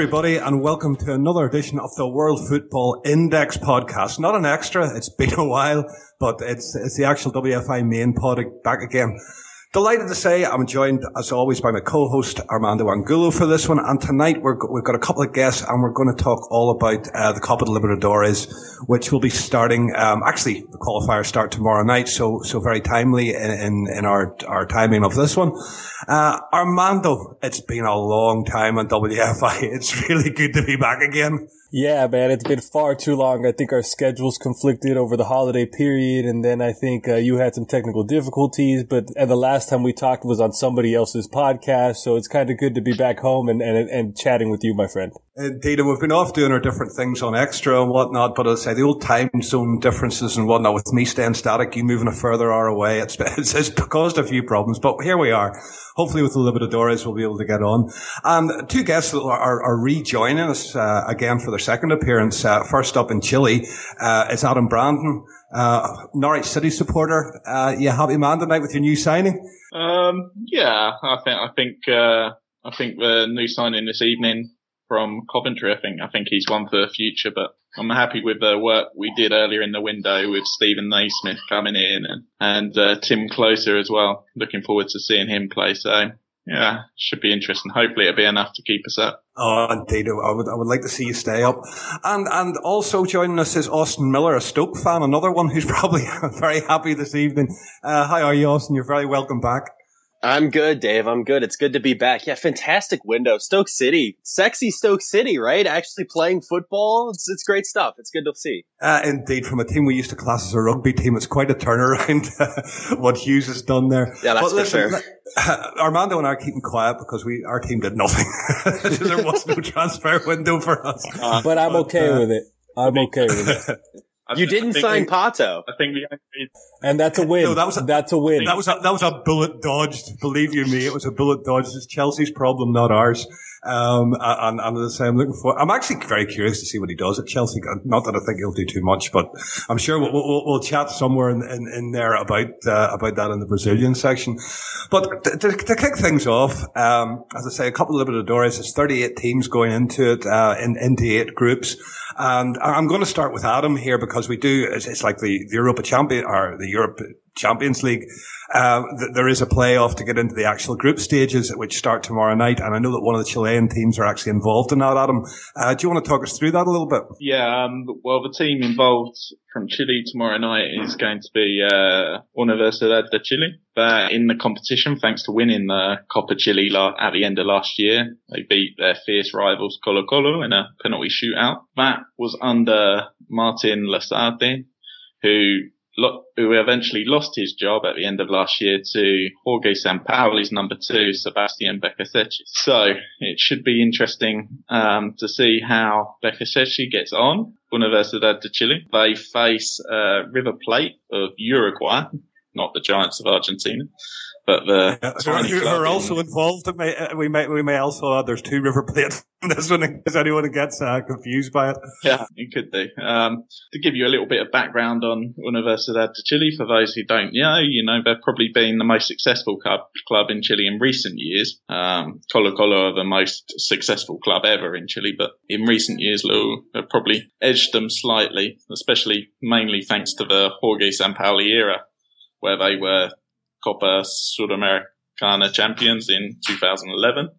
Everybody, and welcome to another edition of the World Football Index podcast. Not an extra, it's been a while, but it's, it's the actual WFI main pod back again. Delighted to say I'm joined, as always, by my co-host Armando Angulo for this one. And tonight we're, we've got a couple of guests, and we're going to talk all about uh, the Copa Libertadores, which will be starting. Um, actually, the qualifiers start tomorrow night, so so very timely in in, in our our timing of this one. Uh, Armando, it's been a long time on WFI. It's really good to be back again. Yeah, man, it's been far too long. I think our schedules conflicted over the holiday period, and then I think uh, you had some technical difficulties. But and the last time we talked was on somebody else's podcast, so it's kind of good to be back home and, and and chatting with you, my friend. Indeed, and we've been off doing our different things on extra and whatnot, but as I say, the old time zone differences and whatnot, with me staying static, you moving a further hour away, it's, it's, it's caused a few problems, but here we are. Hopefully with the Libertadores, we'll be able to get on. And two guests that are, are rejoining us, uh, again for their second appearance. Uh, first up in Chile, uh, is Adam Brandon, uh, Norwich City supporter. Uh, you happy man tonight with your new signing? Um, yeah, I think I think uh, I think the new signing this evening from Coventry. I think I think he's one for the future. But I'm happy with the work we did earlier in the window with Steven Naismith coming in and and uh, Timm Klose as well. Looking forward to seeing him play. So yeah, should be interesting. Hopefully, it'll be enough to keep us up. Oh, indeed. I would, I would like to see you stay up. And, and also joining us is Austin Miller, a Stoke fan, another one who's probably very happy this evening. Uh, how are you, Austin? You're very welcome back. I'm good, Dave. I'm good. It's good to be back. Yeah, fantastic window. Stoke City. Sexy Stoke City, right? Actually playing football. It's, it's great stuff. It's good to see. Uh, indeed, from a team we used to class as a rugby team, it's quite a turnaround, what Hughes has done there. Yeah, that's but for listen, sure. uh, Armando and I are keeping quiet because we, our team did nothing. there was no transfer window for us. But I'm okay uh, with it. I'm okay with it, I You I didn't think sign we- Pato. I think the only and that's a win. No, that was a- that's a win. That was a, that was a bullet dodged. Believe you me, it was a bullet dodged. It's Chelsea's problem, not ours. Um, and, and as I say, I'm looking for, I'm actually very curious to see what he does at Chelsea. Not that I think he'll do too much, but I'm sure we'll, we'll, we'll chat somewhere in, in, in there about, uh, about that in the Brazilian section. But to, to, to kick things off, um, as I say, a couple little bit of Libertadores, there's 38 teams going into it, uh, in, into eight groups. And I'm going to start with Adam here because we do, it's, like the, the Europa Champion, or the Europe Champions League. Uh, th- there is a playoff to get into the actual group stages, which start tomorrow night. And I know that one of the Chilean teams are actually involved in that, Adam. Uh, do you want to talk us through that a little bit? Yeah, um, well, the team involved from Chile tomorrow night is going to be uh, Universidad de Chile. They're in the competition thanks to winning the Copa Chile la- at the end of last year. They beat their fierce rivals Colo Colo in a penalty shootout. That was under Martin Lasarte, who lo- who eventually lost his job at the end of last year to Jorge Sampaoli's number two, Sebastian Beccacece. So it should be interesting um, to see how Beccacece gets on. Universidad de Chile. They face uh, River Plate of Uruguay. Not the Giants of Argentina but the yeah, who, are also involved. May, uh, we may we may also add there's two River Plate in this one in case anyone gets uh, confused by it. Yeah, it could do. Um, to give you a little bit of background on Universidad de Chile, for those who don't know, you know they've probably been the most successful club, club in Chile in recent years. Um, Colo Colo are the most successful club ever in Chile, but in recent years, Lou have probably edged them slightly, especially mainly thanks to the Jorge Sampaoli era, where they were Copa Sudamericana champions in 2011.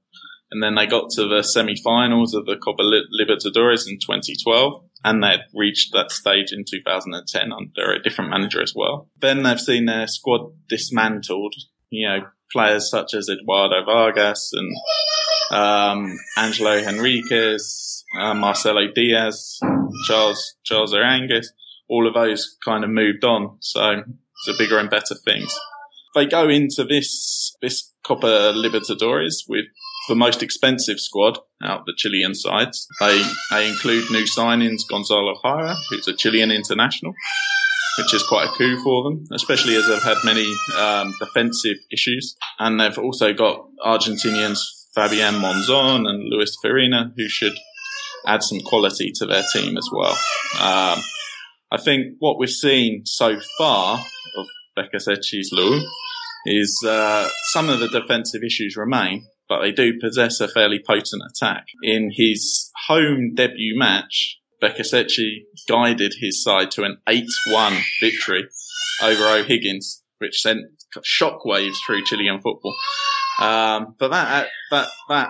And then they got to the semi-finals of the Copa Libertadores in 2012 and they'd reached that stage in 2010 under a different manager as well. Then they've seen their squad dismantled, you know, players such as Eduardo Vargas and um, Angelo Henriquez, uh, Marcelo Diaz, Charles Charles Aranguiz, all of those kind of moved on. So a bigger and better things they go into this this Copa Libertadores with the most expensive squad out the Chilean sides. They they include new signings Gonzalo Jara, who's a Chilean international, which is quite a coup for them, especially as they've had many um, defensive issues. And they've also got Argentinians Fabian Monzon and Luis Farina, who should add some quality to their team as well. Um, I think what we've seen so far of Beccacece's Lou is uh, some of the defensive issues remain, but they do possess a fairly potent attack. In his home debut match, Beccacece guided his side to an 8-1 victory over O'Higgins, which sent shockwaves through Chilean football. Um, but that, that, that,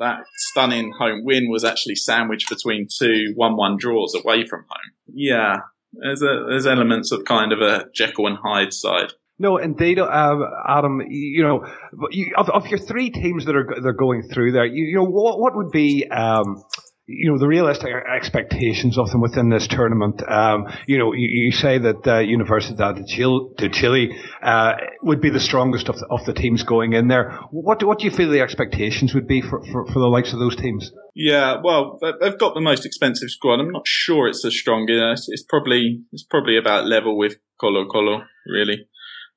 that stunning home win was actually sandwiched between two 1-1 draws away from home. Yeah, there's a, there's elements of kind of a Jekyll and Hyde side. No, indeed, uh, Adam. You know, you, of, of, your three teams that are they're going through there, you, you know, what, what would be, um, you know, the realistic expectations of them within this tournament? Um, you know, you, you say that uh, Universidad de Chile, de Chile uh, would be the strongest of the, of the teams going in there. What do, what do you feel the expectations would be for, for, for the likes of those teams? Yeah, well, they've got the most expensive squad. I'm not sure it's the strongest. It's probably it's probably about level with Colo Colo, really.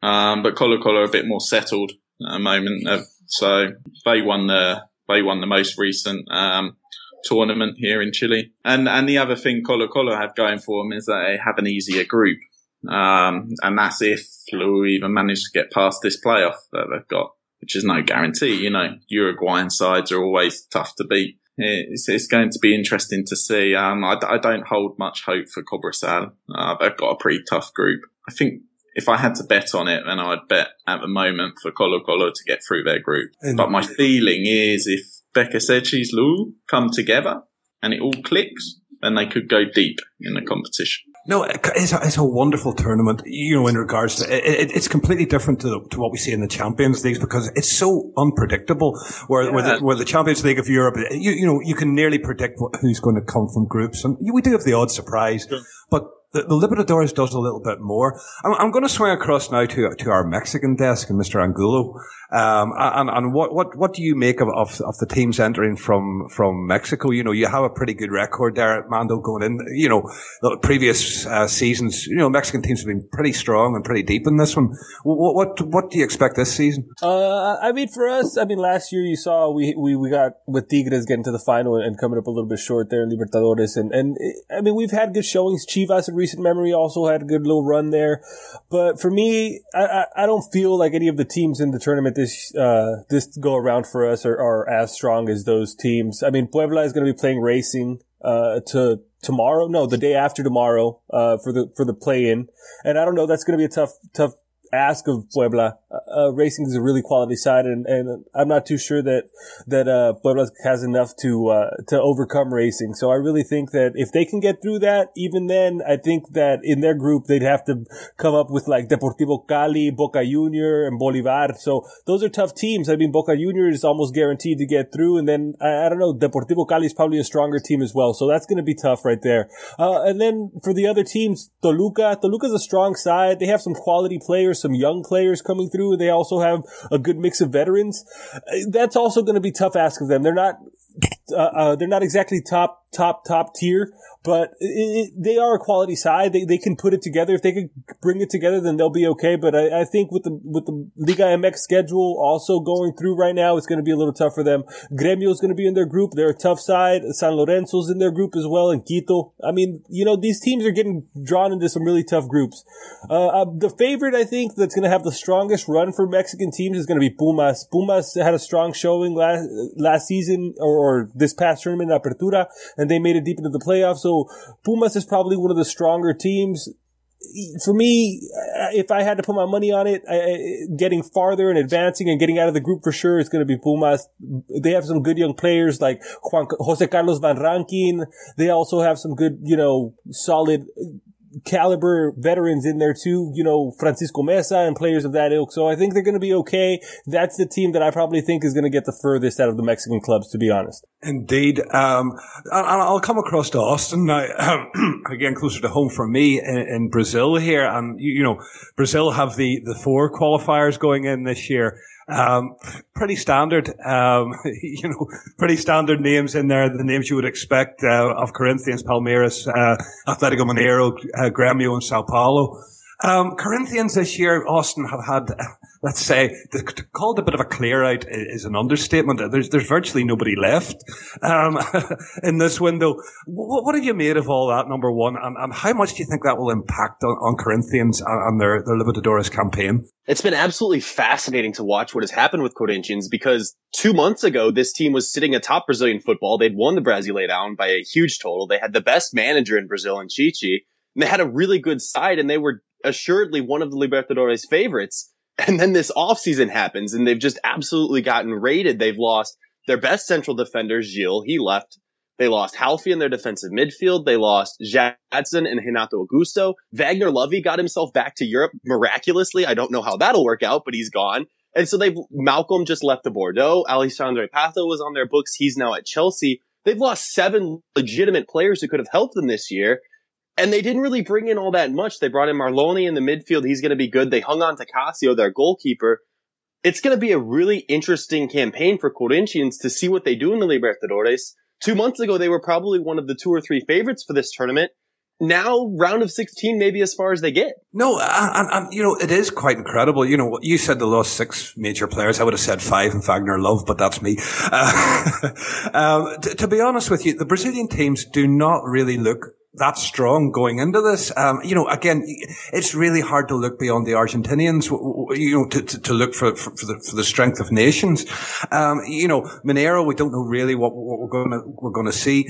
Um, but Colo Colo are a bit more settled at the moment. So they won the, they won the most recent, um, tournament here in Chile. And, and the other thing Colo Colo have going for them is that they have an easier group. Um, and that's if Flu even manage to get past this playoff that they've got, which is no guarantee. You know, Uruguayan sides are always tough to beat. It's, it's going to be interesting to see. Um, I, I, don't hold much hope for Cobresal. Uh, they've got a pretty tough group. I think if I had to bet on it, then I'd bet at the moment for Colo Colo to get through their group. And but my feeling is if Beccacece's Lou come together and it all clicks, then they could go deep in the competition. No, it's a, it's a wonderful tournament, you know, in regards to, it, it's completely different to, to what we see in the Champions Leagues because it's so unpredictable where, yeah. where, the, where the Champions League of Europe, you, you know, you can nearly predict what, who's going to come from groups and we do have the odd surprise, sure. but the, the Libertadores does a little bit more. I'm, I'm going to swing across now to to our Mexican desk and Mr. Angulo. Um, and, and what, what, what do you make of, of, of, the teams entering from, from Mexico? You know, you have a pretty good record there Armando going in. You know, the previous uh, seasons, you know, Mexican teams have been pretty strong and pretty deep in this one. What, what, what do you expect this season? Uh, I mean, for us, I mean, last year you saw we, we, we got with Tigres getting to the final and coming up a little bit short there in Libertadores. And, and I mean, we've had good showings. Chivas in recent memory also had a good little run there. But for me, I, I, I don't feel like any of the teams in the tournament this uh, this go around for us are, are as strong as those teams. I mean, Puebla is going to be playing Racing uh, to tomorrow. No, the day after tomorrow uh, for the for the play in, and I don't know. That's going to be a tough tough ask of Puebla. Uh, uh, Racing is a really quality side, and, and I'm not too sure that that uh, Puebla has enough to uh, to overcome Racing. So I really think that if they can get through that, even then, I think that in their group they'd have to come up with like Deportivo Cali, Boca Junior, and Bolivar. So those are tough teams. I mean, Boca Junior is almost guaranteed to get through, and then I, I don't know, Deportivo Cali is probably a stronger team as well. So that's going to be tough right there. Uh, and then for the other teams, Toluca, Toluca's a strong side. They have some quality players some young players coming through. They also have a good mix of veterans. Uh, that's also going to be tough ask of them. They're not uh, uh, they're not exactly top top top tier, but it, it, they are a quality side. They they can put it together. If they can bring it together, then they'll be okay. But I, I think with the with the Liga MX schedule also going through right now, it's going to be a little tough for them. Gremio is going to be in their group. They're a tough side. San Lorenzo's in their group as well, and Quito. I mean, you know, these teams are getting drawn into some really tough groups. Uh, uh the favorite I think that's going to have the strongest run for Mexican teams is going to be Pumas. Pumas had a strong showing last last season or, or this past tournament, Apertura and they made it deep into the playoffs. So Pumas is probably one of the stronger teams. For me, uh, if I had to put my money on it, I, getting farther and advancing and getting out of the group for sure, it's going to be Pumas. They have some good young players like Juan, Jose Carlos Van Rankin. They also have some good, you know, solid caliber veterans in there too, you know, Francisco Mesa and players of that ilk. So I think they're going to be okay. That's the team that I probably think is going to get the furthest out of the Mexican clubs, to be honest. Indeed. Um, and I'll come across to Austin now, again, closer to home for me in, in Brazil here. And, you, you know, Brazil have the, the four qualifiers going in this year. Um, pretty standard, um, you know, pretty standard names in there. The names you would expect uh, of Corinthians, Palmeiras, uh, Atletico Mineiro, uh, Gremio, and Sao Paulo. Um, Corinthians this year, Austin have had, let's say, called a bit of a clear out is an understatement. There's, there's virtually nobody left, um, in this window. What, what, have you made of all that, number one? And, and how much do you think that will impact on, on Corinthians and, and their, their Libertadores campaign? It's been absolutely fascinating to watch what has happened with Corinthians because two months ago, this team was sitting atop Brazilian football. They'd won the Brasileirão by a huge total. They had the best manager in Brazil in Tite. And they had a really good side and they were assuredly one of the Libertadores favorites. And then this offseason happens and they've just absolutely gotten raided. They've lost their best central defender, Gil. He left. They lost Ralf in their defensive midfield. They lost Jadson and Renato Augusto. Wagner Love got himself back to Europe miraculously. I don't know how that'll work out, but he's gone. And so they've, Malcom just left the Bordeaux. Alexandre Pato was on their books. He's now at Chelsea. They've lost seven legitimate players who could have helped them this year. And they didn't really bring in all that much. They brought in Marlone in the midfield. He's going to be good. They hung on to Cássio, their goalkeeper. It's going to be a really interesting campaign for Corinthians to see what they do in the Libertadores. Two months ago, they were probably one of the two or three favorites for this tournament. Now, round of 16, maybe as far as they get. No, and, and, you know, it is quite incredible. You know, what you said the lost six major players. I would have said five in Wagner Love, but that's me. Uh, um, to be honest with you, the Brazilian teams do not really look that strong going into this. Um, you know, again, it's really hard to look beyond the Argentinians, you know, to, to, to look for, for, for, the, for the strength of nations. Um, you know, Mineiro, we don't know really what, what we're going to, we're going to see.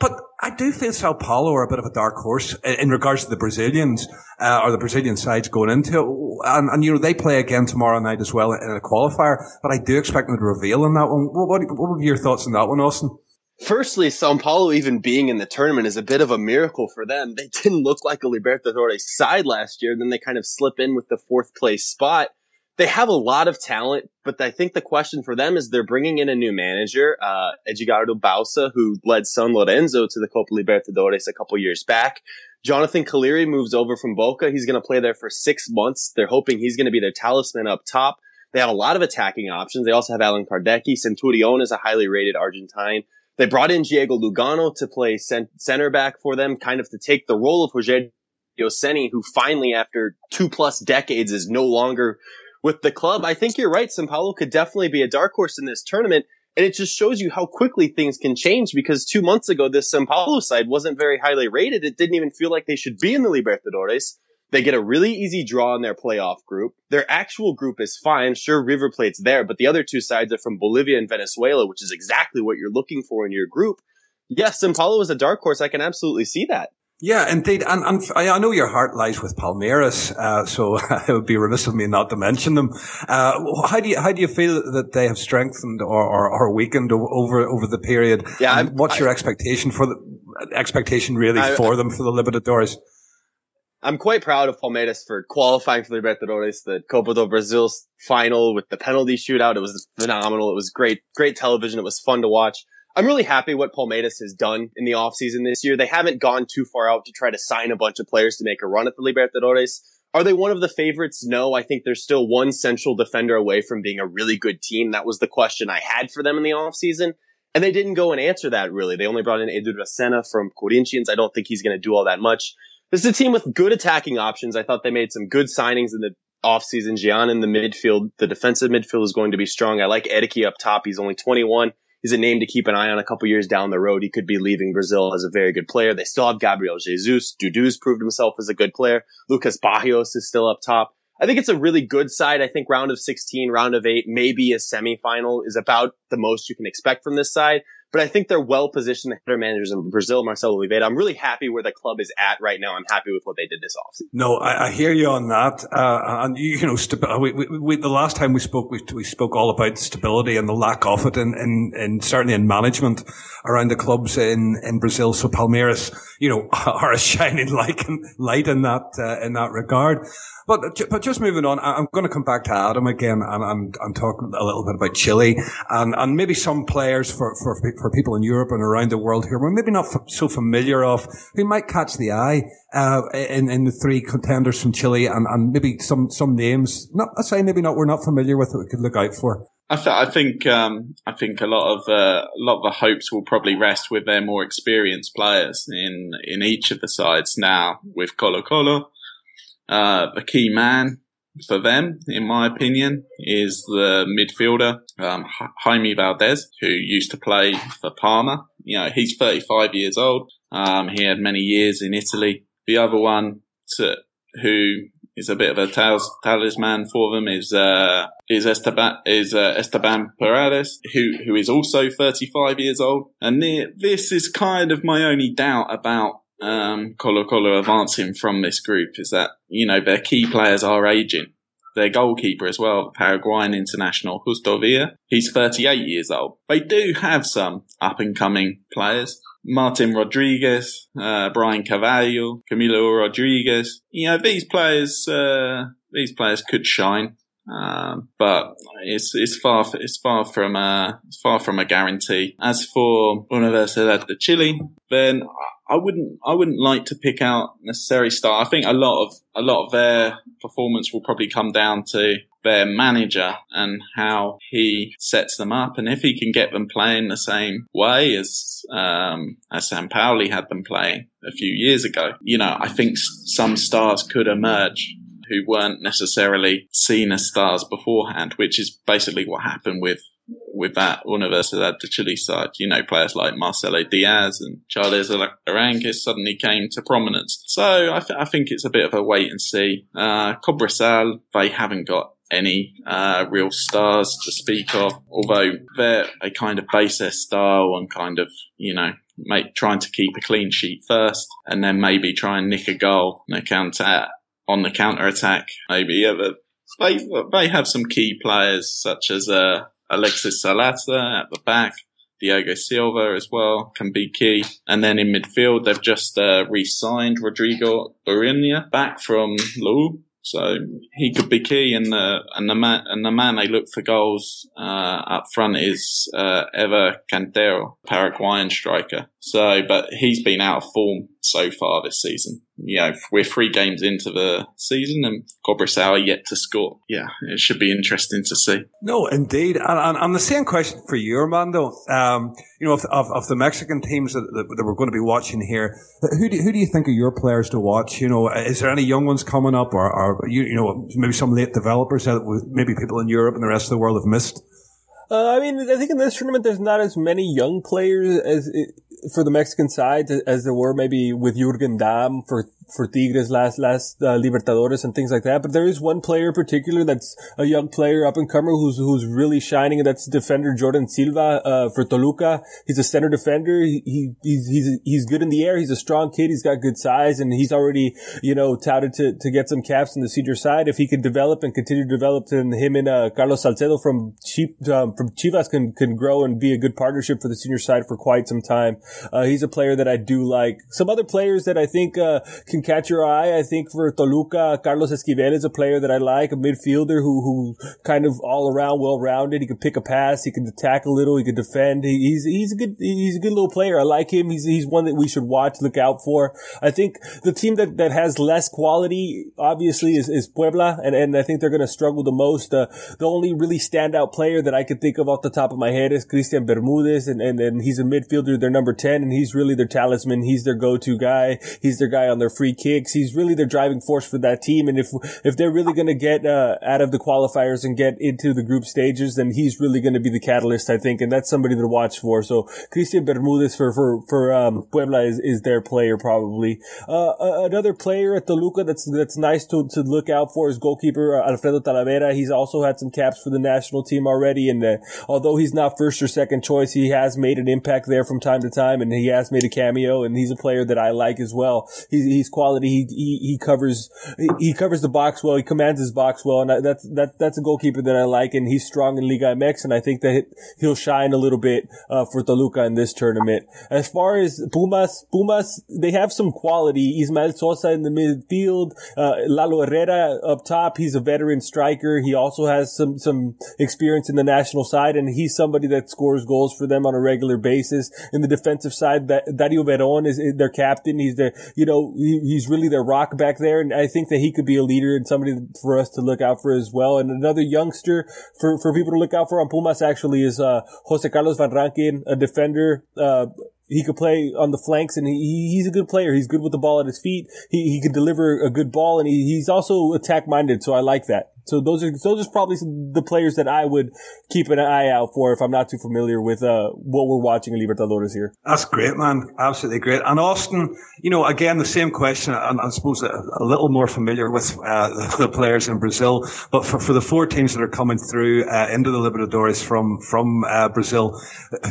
But I do feel Sao Paulo are a bit of a dark horse in regards to the Brazilians, uh, or the Brazilian sides going into it. And, and, you know, they play again tomorrow night as well in a qualifier, but I do expect them to reveal in that one. What, what, what be your thoughts on that one, Austin? Firstly, Sao Paulo even being in the tournament is a bit of a miracle for them. They didn't look like a Libertadores side last year. Then they kind of slip in with the fourth place spot. They have a lot of talent, but I think the question for them is they're bringing in a new manager, uh, Edgardo Bauza, who led San Lorenzo to the Copa Libertadores a couple years back. Jonathan Calleri moves over from Boca. He's going to play there for six months. They're hoping he's going to be their talisman up top. They have a lot of attacking options. They also have Alan Kardec. Centurion is a highly rated Argentine. They brought in Diego Lugano to play center back for them, kind of to take the role of Rogerio Ceni, who finally, after two plus decades, is no longer with the club. I think you're right. Sao Paulo could definitely be a dark horse in this tournament. And it just shows you how quickly things can change because two months ago, this Sao Paulo side wasn't very highly rated. It didn't even feel like they should be in the Libertadores. They get a really easy draw in their playoff group. Their actual group is fine. Sure, River Plate's there, but the other two sides are from Bolivia and Venezuela, which is exactly what you're looking for in your group. Yes, Paulo is a dark horse. I can absolutely see that. Yeah, indeed. And, and I know your heart lies with Palmeiras, uh, so it would be remiss of me not to mention them. Uh, how do you, how do you feel that they have strengthened or, or, or weakened over, over the period? Yeah. what's I, your expectation for the, expectation really I, for them for the Libertadores? I'm quite proud of Palmeiras for qualifying for the Libertadores, the Copa do Brasil's final with the penalty shootout. It was phenomenal. It was great, great television. It was fun to watch. I'm really happy what Palmeiras has done in the offseason this year. They haven't gone too far out to try to sign a bunch of players to make a run at the Libertadores. Are they one of the favorites? No, I think they're still one central defender away from being a really good team. That was the question I had for them in the offseason. And they didn't go and answer that really. They only brought in Edu Dracena from Corinthians. I don't think he's going to do all that much. This is a team with good attacking options. I thought they made some good signings in the offseason. Jean in the midfield, the defensive midfield is going to be strong. I like Erik up top. He's only 21. He's a name to keep an eye on a couple years down the road. He could be leaving Brazil as a very good player. They still have Gabriel Jesus. Dudu's proved himself as a good player. Lucas Barrios is still up top. I think it's a really good side. I think round of 16, round of eight, maybe a semifinal is about the most you can expect from this side but I think they're well positioned. Header managers in Brazil, Marcelo Oliveira. I'm really happy where the club is at right now. I'm happy with what they did this offseason. No, I, I hear you on that. Uh, and you, you know, stabi- we, we, we, the last time we spoke, we, we spoke all about stability and the lack of it in, in, in certainly in management around the clubs in, in Brazil. So Palmeiras, you know, are a shining light, light in that, uh, in that regard. But but just moving on, I'm going to come back to Adam again, and I'm I'm a little bit about Chile and and maybe some players for for for people in Europe and around the world here we're maybe not so familiar of, who might catch the eye uh, in in the three contenders from Chile, and and maybe some some names. Not I say maybe not we're not familiar with that we could look out for. I, th- I think um, I think a lot of uh, a lot of the hopes will probably rest with their more experienced players in in each of the sides now with Colo Colo uh, the key man for them, in my opinion, is the midfielder, um, Jaime Valdés, who used to play for Parma. You know, he's 35 years old. Um, he had many years in Italy. The other one to, who is a bit of a talisman for them is, uh, is Esteban, is, uh, Esteban Paredes, who, who is also 35 years old. And this is kind of my only doubt about um, Colo Colo advancing from this group is that, you know, their key players are aging. Their goalkeeper as well, the Paraguayan international Justo Villar, he's 38 years old. They do have some up and coming players. Martin Rodriguez, uh, Bryan Carvallo, Camilo Rodriguez. You know, these players, uh, these players could shine. Um, but it's it's far it's far from a it's far from a guarantee. As for Universidad de Chile, then I wouldn't I wouldn't like to pick out necessary star. I think a lot of a lot of their performance will probably come down to their manager and how he sets them up, and if he can get them playing the same way as um, as Sampaoli had them playing a few years ago. You know, I think some stars could emerge who weren't necessarily seen as stars beforehand, which is basically what happened with with that Universidad de Chile side, you know, players like Marcelo Diaz and Charles Aranguiz suddenly came to prominence. So I, th- I, think it's a bit of a wait and see. Uh, Cobresal, they haven't got any uh, real stars to speak of, although they're a kind of base style and kind of, you know, make, trying to keep a clean sheet first and then maybe try and nick a goal on the counter, on the counter attack. Maybe, yeah, they, they have some key players such as, uh, Alexis Salazar at the back. Diego Silva as well can be key. And then in midfield, they've just uh, re-signed Rodrigo Ureña back from Lou. So he could be key, and the and the man and the man they look for goals uh, up front is uh, Ever Cantero, Paraguayan striker. So, but he's been out of form so far this season. You know, we're three games into the season and Cobresal yet to score. Yeah, it should be interesting to see. No, indeed. And, and, and the same question for you, Armando. Um, you know, of, of, of, the Mexican teams that, that, that, we're going to be watching here, who do, who do you think are your players to watch? You know, is there any young ones coming up or, or you, you know, maybe some late developers that maybe people in Europe and the rest of the world have missed? Uh, I mean, I think in this tournament there's not as many young players as for the Mexican side as there were maybe with Jurgen Damm for for Tigres last last uh, Libertadores and things like that. But there is one player in particular that's a young player up and comer who's who's really shining, and that's defender Jordan Silva uh, for Toluca. He's a center defender. He, he he's he's he's good in the air. He's a strong kid. He's got good size, and he's already you know touted to to get some caps in the senior side. If he can develop and continue to develop, then him and uh, Carlos Salcedo from Chip, um, from Chivas can can grow and be a good partnership for the senior side for quite some time. Uh, he's a player that I do like. Some other players that I think uh, can catch your eye. I think for Toluca, Carlos Esquivel is a player that I like, a midfielder who, who kind of all around well rounded. He can pick a pass. He can attack a little. He can defend. He, he's, he's a good, he's a good little player. I like him. He's, he's one that we should watch, look out for. I think the team that, that has less quality, obviously, is, is Puebla. And, and I think they're going to struggle the most. Uh, the only really standout player that I could think of off the top of my head is Christian Bermudez. And, and, and he's a midfielder. They're number 10 and he's really their talisman. He's their go-to guy. He's their guy on their free kicks. He's really their driving force for that team. And if, if they're really going to get, uh, out of the qualifiers and get into the group stages, then he's really going to be the catalyst, I think. And that's somebody to watch for. So Christian Bermudez for, for, for, um, Puebla is, is their player probably. Uh, another player at Toluca that's, that's nice to, to look out for is goalkeeper uh, Alfredo Talavera. He's also had some caps for the national team already. And, uh, although he's not first or second choice, he has made an impact there from time to time and he has made a cameo and he's a player that I like as well. He's, he's quality. He, he, he covers, he covers the box well. He commands his box well. And that's, that, that's a goalkeeper that I like. And he's strong in Liga MX. And I think that he'll shine a little bit, uh, for Toluca in this tournament. As far as Pumas, Pumas, they have some quality. Ismael Sosa in the midfield, uh, Lalo Herrera up top. He's a veteran striker. He also has some, some experience in the national side and he's somebody that scores goals for them on a regular basis. In the defensive side, that, Dario Veron is their captain. He's the, you know, he, he's really their rock back there. And I think that he could be a leader and somebody for us to look out for as well. And another youngster for, for people to look out for on Pumas actually is, uh, Jose Carlos Van Rankin, a defender, uh, he could play on the flanks and he, he's a good player. He's good with the ball at his feet. He, he can deliver a good ball and he, he's also attack minded. So I like that. So those are those are probably the players that I would keep an eye out for if I'm not too familiar with uh, what we're watching in Libertadores here. That's great, man. Absolutely great. And Austin, you know, again the same question, and I suppose a, a little more familiar with uh, the, players in Brazil, but for, for the four teams that are coming through uh, into the Libertadores from from uh, Brazil,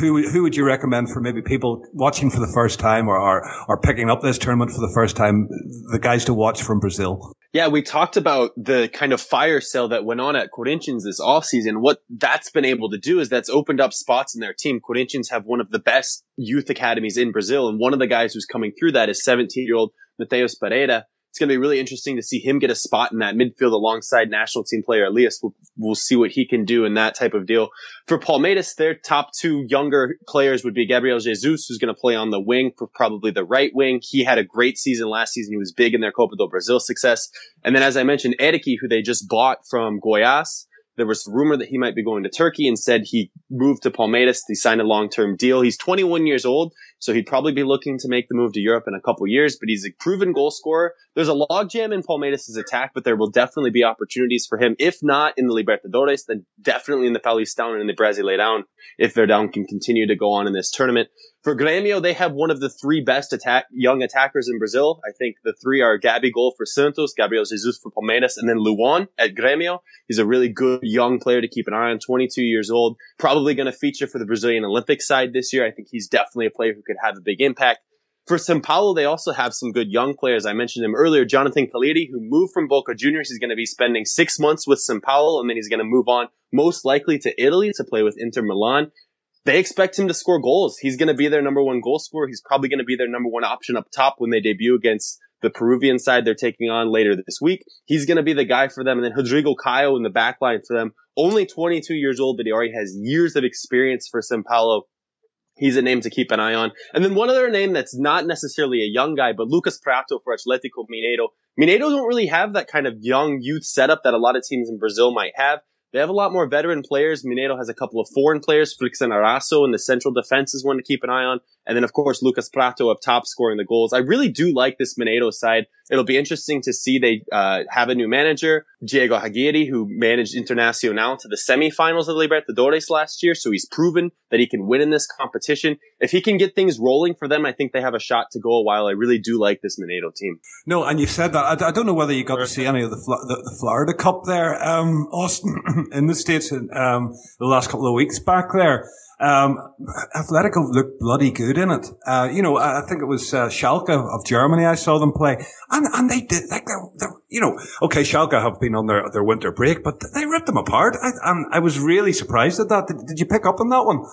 who who would you recommend for maybe people watching for the first time or, or or picking up this tournament for the first time, the guys to watch from Brazil? Yeah, we talked about the kind of fire sale that went on at Corinthians this offseason. What that's been able to do is that's opened up spots in their team. Corinthians have one of the best youth academies in Brazil. And one of the guys who's coming through that is 17 year old Mateus Pereira, it's going to be really interesting to see him get a spot in that midfield alongside national team player Elias. We'll, we'll see what he can do in that type of deal. For Palmeiras, their top two younger players would be Gabriel Jesus, who's going to play on the wing for probably the right wing. He had a great season last season. He was big in their Copa do Brasil success. And then, as I mentioned, Erik, who they just bought from Goiás. There was rumor that he might be going to Turkey. Instead, he moved to Palmeiras. He signed a long-term deal. He's 21 years old, so he'd probably be looking to make the move to Europe in a couple years, but he's a proven goal scorer. There's a logjam in Palmeiras' attack, but there will definitely be opportunities for him. If not in the Libertadores, then definitely in the Paulistão and in the Brasileirão if Verdão can continue to go on in this tournament. For Grêmio, they have one of the three best attack, young attackers in Brazil. I think the three are Gabigol for Santos, Gabriel Jesus for Palmeiras, and then Luan at Grêmio. He's a really good young player to keep an eye on, 22 years old, probably going to feature for the Brazilian Olympic side this year. I think he's definitely a player who could have a big impact. For São Paulo, they also have some good young players. I mentioned him earlier, Jonathan Calleri, who moved from Boca Juniors. He's going to be spending six months with São Paulo, and then he's going to move on most likely to Italy to play with Inter Milan they expect him to score goals. He's going to be their number one goal scorer. He's probably going to be their number one option up top when they debut against the Peruvian side they're taking on later this week. He's going to be the guy for them. And then Rodrigo Caio in the back line for them. Only 22 years old, but he already has years of experience for Sao Paulo. He's a name to keep an eye on. And then one other name that's not necessarily a young guy, but Lucas Pratto for Atletico Mineiro. Mineiro don't really have that kind of young youth setup that a lot of teams in Brazil might have. They have a lot more veteran players. Mineiro has a couple of foreign players. Frickson Erazo in the central defense is one to keep an eye on. And then, of course, Lucas Pratto up top scoring the goals. I really do like this Mineiro side. It'll be interesting to see they uh, have a new manager, Diego Aguirre, who managed Internacional to the semifinals of the Libertadores last year. So he's proven that he can win in this competition. If he can get things rolling for them, I think they have a shot to go a while. I really do like this Mineiro team. No, and you said that. I, I don't know whether you got to see any of the, the, the Florida Cup there, um, Austin, in the States um, the last couple of weeks back there. Um, Atletico looked bloody good in it. Uh, you know, I think it was uh, Schalke of Germany. I saw them play, and and they did like they're, they're you know, okay, Schalke have been on their, their winter break, but they ripped them apart. I, and I was really surprised at that. Did, did you pick up on that one?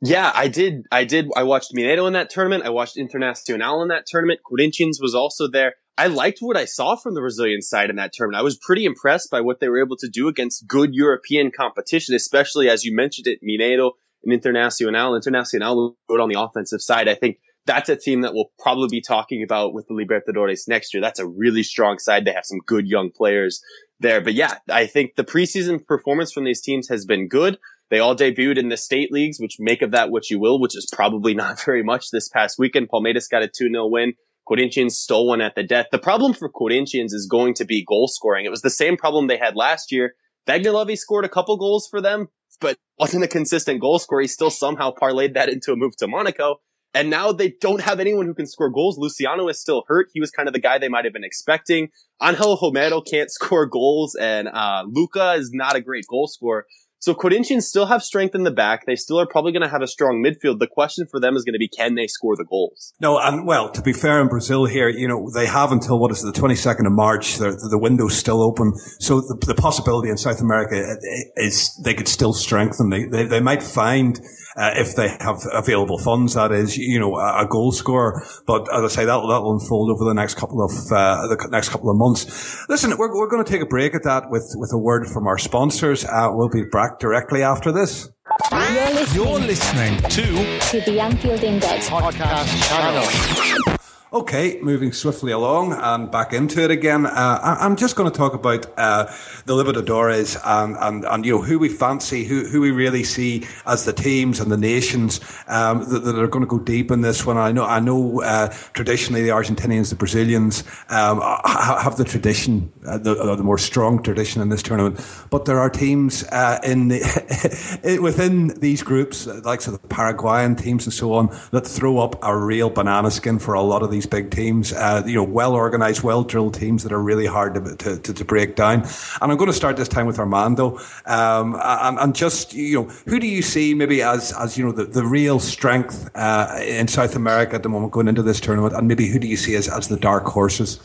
Yeah, I did. I did. I watched Mineiro in that tournament. I watched Internacional in that tournament. Corinthians was also there. I liked what I saw from the Brazilian side in that tournament. I was pretty impressed by what they were able to do against good European competition, especially as you mentioned it, Mineiro and Internacional. Internacional looked on the offensive side. I think that's a team that we'll probably be talking about with the Libertadores next year. That's a really strong side. They have some good young players there. But yeah, I think the preseason performance from these teams has been good. They all debuted in the state leagues, which make of that what you will, which is probably not very much this past weekend. Palmeiras got a 2-0 win. Corinthians stole one at the death. The problem for Corinthians is going to be goal scoring. It was the same problem they had last year. Wagner scored a couple goals for them, but wasn't a consistent goal scorer. He still somehow parlayed that into a move to Monaco. And now they don't have anyone who can score goals. Luciano is still hurt. He was kind of the guy they might have been expecting. Angel Romero can't score goals and, uh, Lucca is not a great goal scorer. So Corinthians still have strength in the back. They still are probably going to have a strong midfield. The question for them is going to be, can they score the goals? No, and well, to be fair in Brazil here, you know, they have until what is it, the 22nd of March. The, window's still open. So the, the possibility in South America eh, eh, is they could still strengthen. They, they, they might find uh, if they have available funds, that is, you know, a, a goal scorer. But as I say, that that'll unfold over the next couple of uh, the next couple of months. Listen, we're we're going to take a break at that with with a word from our sponsors. Uh, we'll be back directly after this. You're listening, You're listening to to the Anfield Index podcast channel. Okay, moving swiftly along and back into it again. Uh, I, am just going to talk about uh, the Libertadores and, and, and you know who we fancy, who who we really see as the teams and the nations um, that, that, are going to go deep in this one. I know I know uh, traditionally the Argentinians, the Brazilians um, have the tradition, uh, the, the, more strong tradition in this tournament. But there are teams uh, in the, within these groups, like so the Paraguayan teams and so on, that throw up a real banana skin for a lot of these these big teams, uh, you know, well organized, well drilled teams that are really hard to, to, to, to, break down. And I'm going to start this time with Armando. Um, and, and, just, you know, who do you see maybe as, as you know, the, the real strength uh, in South America at the moment going into this tournament? And maybe who do you see as, as the dark horses?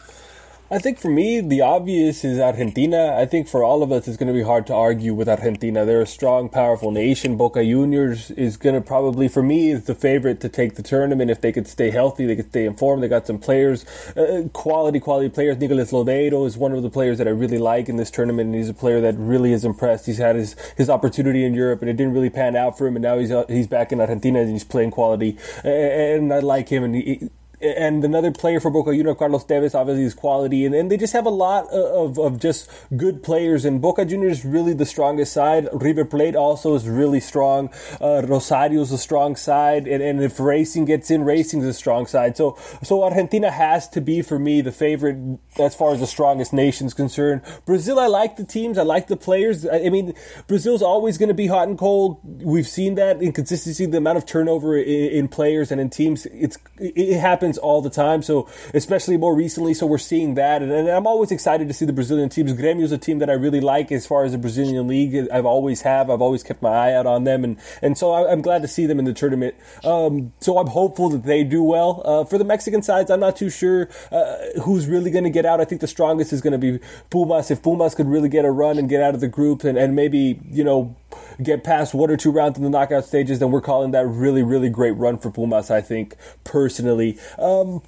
I think for me, the obvious is Argentina. I think for all of us, it's going to be hard to argue with Argentina. They're a strong, powerful nation. Boca Juniors is going to probably, for me, is the favorite to take the tournament. If they could stay healthy, they could stay informed. They got some players, uh, quality, quality players. Nicolas Lodeiro is one of the players that I really like in this tournament, and he's a player that really has impressed. He's had his, his opportunity in Europe, and it didn't really pan out for him, and now he's uh, he's back in Argentina and he's playing quality. And I like him, and he, and another player for Boca Juniors, Carlos Tevez, obviously is quality, and, and they just have a lot of, of just good players. And Boca Juniors is really the strongest side. River Plate also is really strong. Uh, Rosario's a strong side, and, and if Racing gets in, Racing's a strong side. So so Argentina has to be for me the favorite as far as the strongest nation's concerned. Brazil, I like the teams, I like the players. I, I mean, Brazil's always going to be hot and cold. We've seen that inconsistency, the amount of turnover in, in players and in teams. It's it happens happens all the time. So especially more recently, so we're seeing that, and, and I'm always excited to see the Brazilian teams. Grêmio is a team that I really like as far as the Brazilian league. I've always have. I've always kept my eye out on them, and and so I, am glad to see them in the tournament. Um, so I'm hopeful that they do well. Uh, for the Mexican sides, I'm not too sure uh, who's really going to get out. I think the strongest is going to be Pumas. If Pumas could really get a run and get out of the group, and, and maybe you know get past one or two rounds in the knockout stages, then we're calling that really, really great run for Pumas, I think, personally. Um,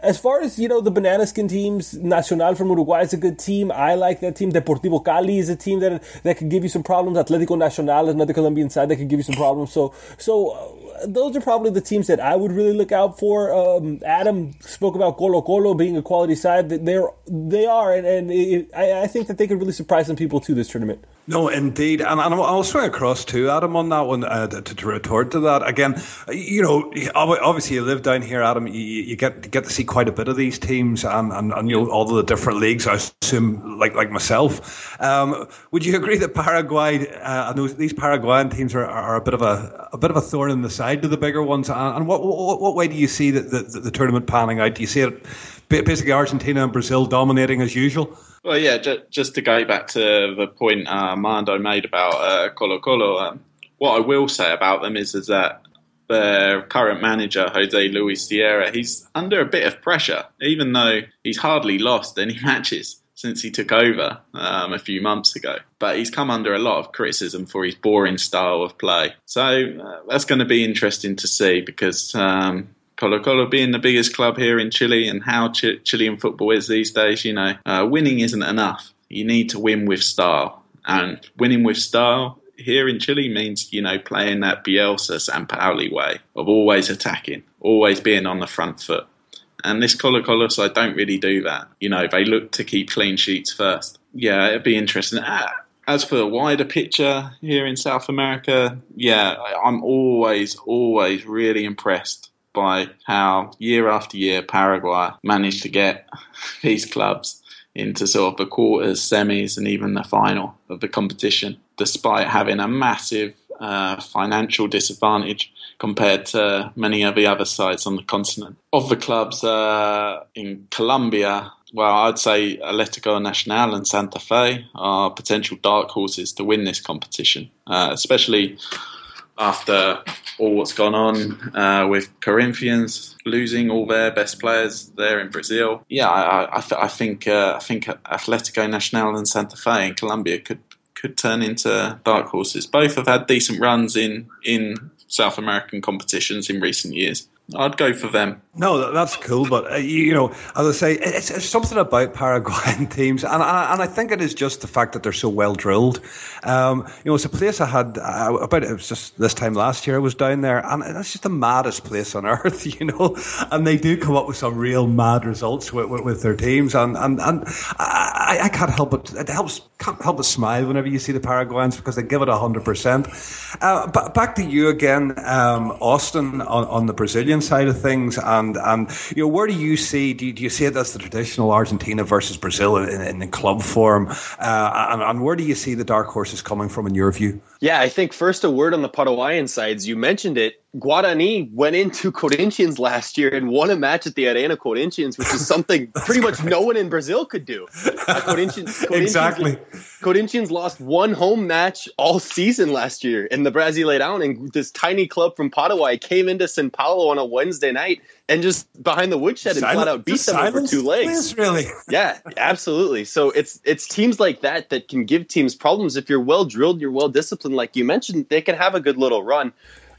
as far as you know, the banana skin teams, Nacional from Uruguay is a good team. I like that team. Deportivo Cali is a team that that could give you some problems. Atletico Nacional is another Colombian side that could give you some problems. So, so uh, those are probably the teams that I would really look out for. Um, Adam spoke about Colo Colo being a quality side. They're they are, and, and it, I, I think that they could really surprise some people too this tournament. No, indeed, and, and I'll swing across to Adam on that one uh, to, to, retort to that again. You know, obviously you live down here, Adam. You, you get get to see quite a bit of these teams and, and, and you know all the different leagues. I assume, like like myself, um, would you agree that Paraguay uh, and those, these Paraguayan teams are, are a bit of a a bit of a thorn in the side to the bigger ones? And, what, what, what way do you see the, the, the tournament panning out? Do you see it basically Argentina and Brazil dominating as usual? Well, yeah, just, just to go back to the point uh, made about uh, Colo Colo, um, what I will say about them is, is that their current manager, Jose Luis Sierra, he's under a bit of pressure, even though he's hardly lost any matches since he took over um, a few months ago. But he's come under a lot of criticism for his boring style of play. So uh, that's going to be interesting to see because um, Colo Colo being the biggest club here in Chile and how Ch- Chilean football is these days, you know, uh, winning isn't enough. You need to win with style. And winning with style here in Chile means, you know, playing that Bielsa Sampaoli way of always attacking, always being on the front foot. And this Colo Colo side don't really do that. You know, they look to keep clean sheets first. Yeah, it'd be interesting. Ah, as for the wider picture here in South America, yeah, I'm always, always really impressed by how year after year Paraguay managed to get these clubs into sort of the quarters, semis, and even the final of the competition, despite having a massive uh, financial disadvantage compared to many of the other sides on the continent. Of the clubs uh, in Colombia, well, I'd say Atletico Nacional and Santa Fe are potential dark horses to win this competition, uh, especially after all what's gone on uh, with Corinthians losing all their best players there in Brazil. Yeah, I, I, I think uh, I think Atletico Nacional and Santa Fe in Colombia could could turn into dark horses. Both have had decent runs in in South American competitions in recent years. I'd go for them. No, that's cool, but uh, you know, as I say, it's, it's something about Paraguayan teams, and I, and I think it is just the fact that they're so well drilled. Um, you know, it's a place I had uh, about it was just this time last year. I was down there, and it's just the maddest place on earth, you know. And they do come up with some real mad results with, with, with their teams, and and, and I, I, can't help but it helps can't help but smile whenever you see the Paraguayans because they give it hundred percent. Uh, but back to you again, um, Austin, on, on the Brazilian side of things, and and you know where do you see do you, do you see it as the traditional Argentina versus Brazil in, in, in club form, uh, and, and where do you see the dark horses coming from in your view? Yeah, I think first a word on the Paraguayan sides. You mentioned it. Guarani went into Corinthians last year and won a match at the Arena Corinthians, which is something pretty much no one in Brazil could do. Uh, Corinthians, Corinthians, exactly. Corinthians lost one home match all season last year in the Brasileirão, and this tiny club from Paraguay came into Sao Paulo on a Wednesday night and just behind the woodshed and flat out beat them over two legs. really? yeah, absolutely. So it's it's teams like that that can give teams problems if you're well drilled, you're well disciplined, like you mentioned. They can have a good little run.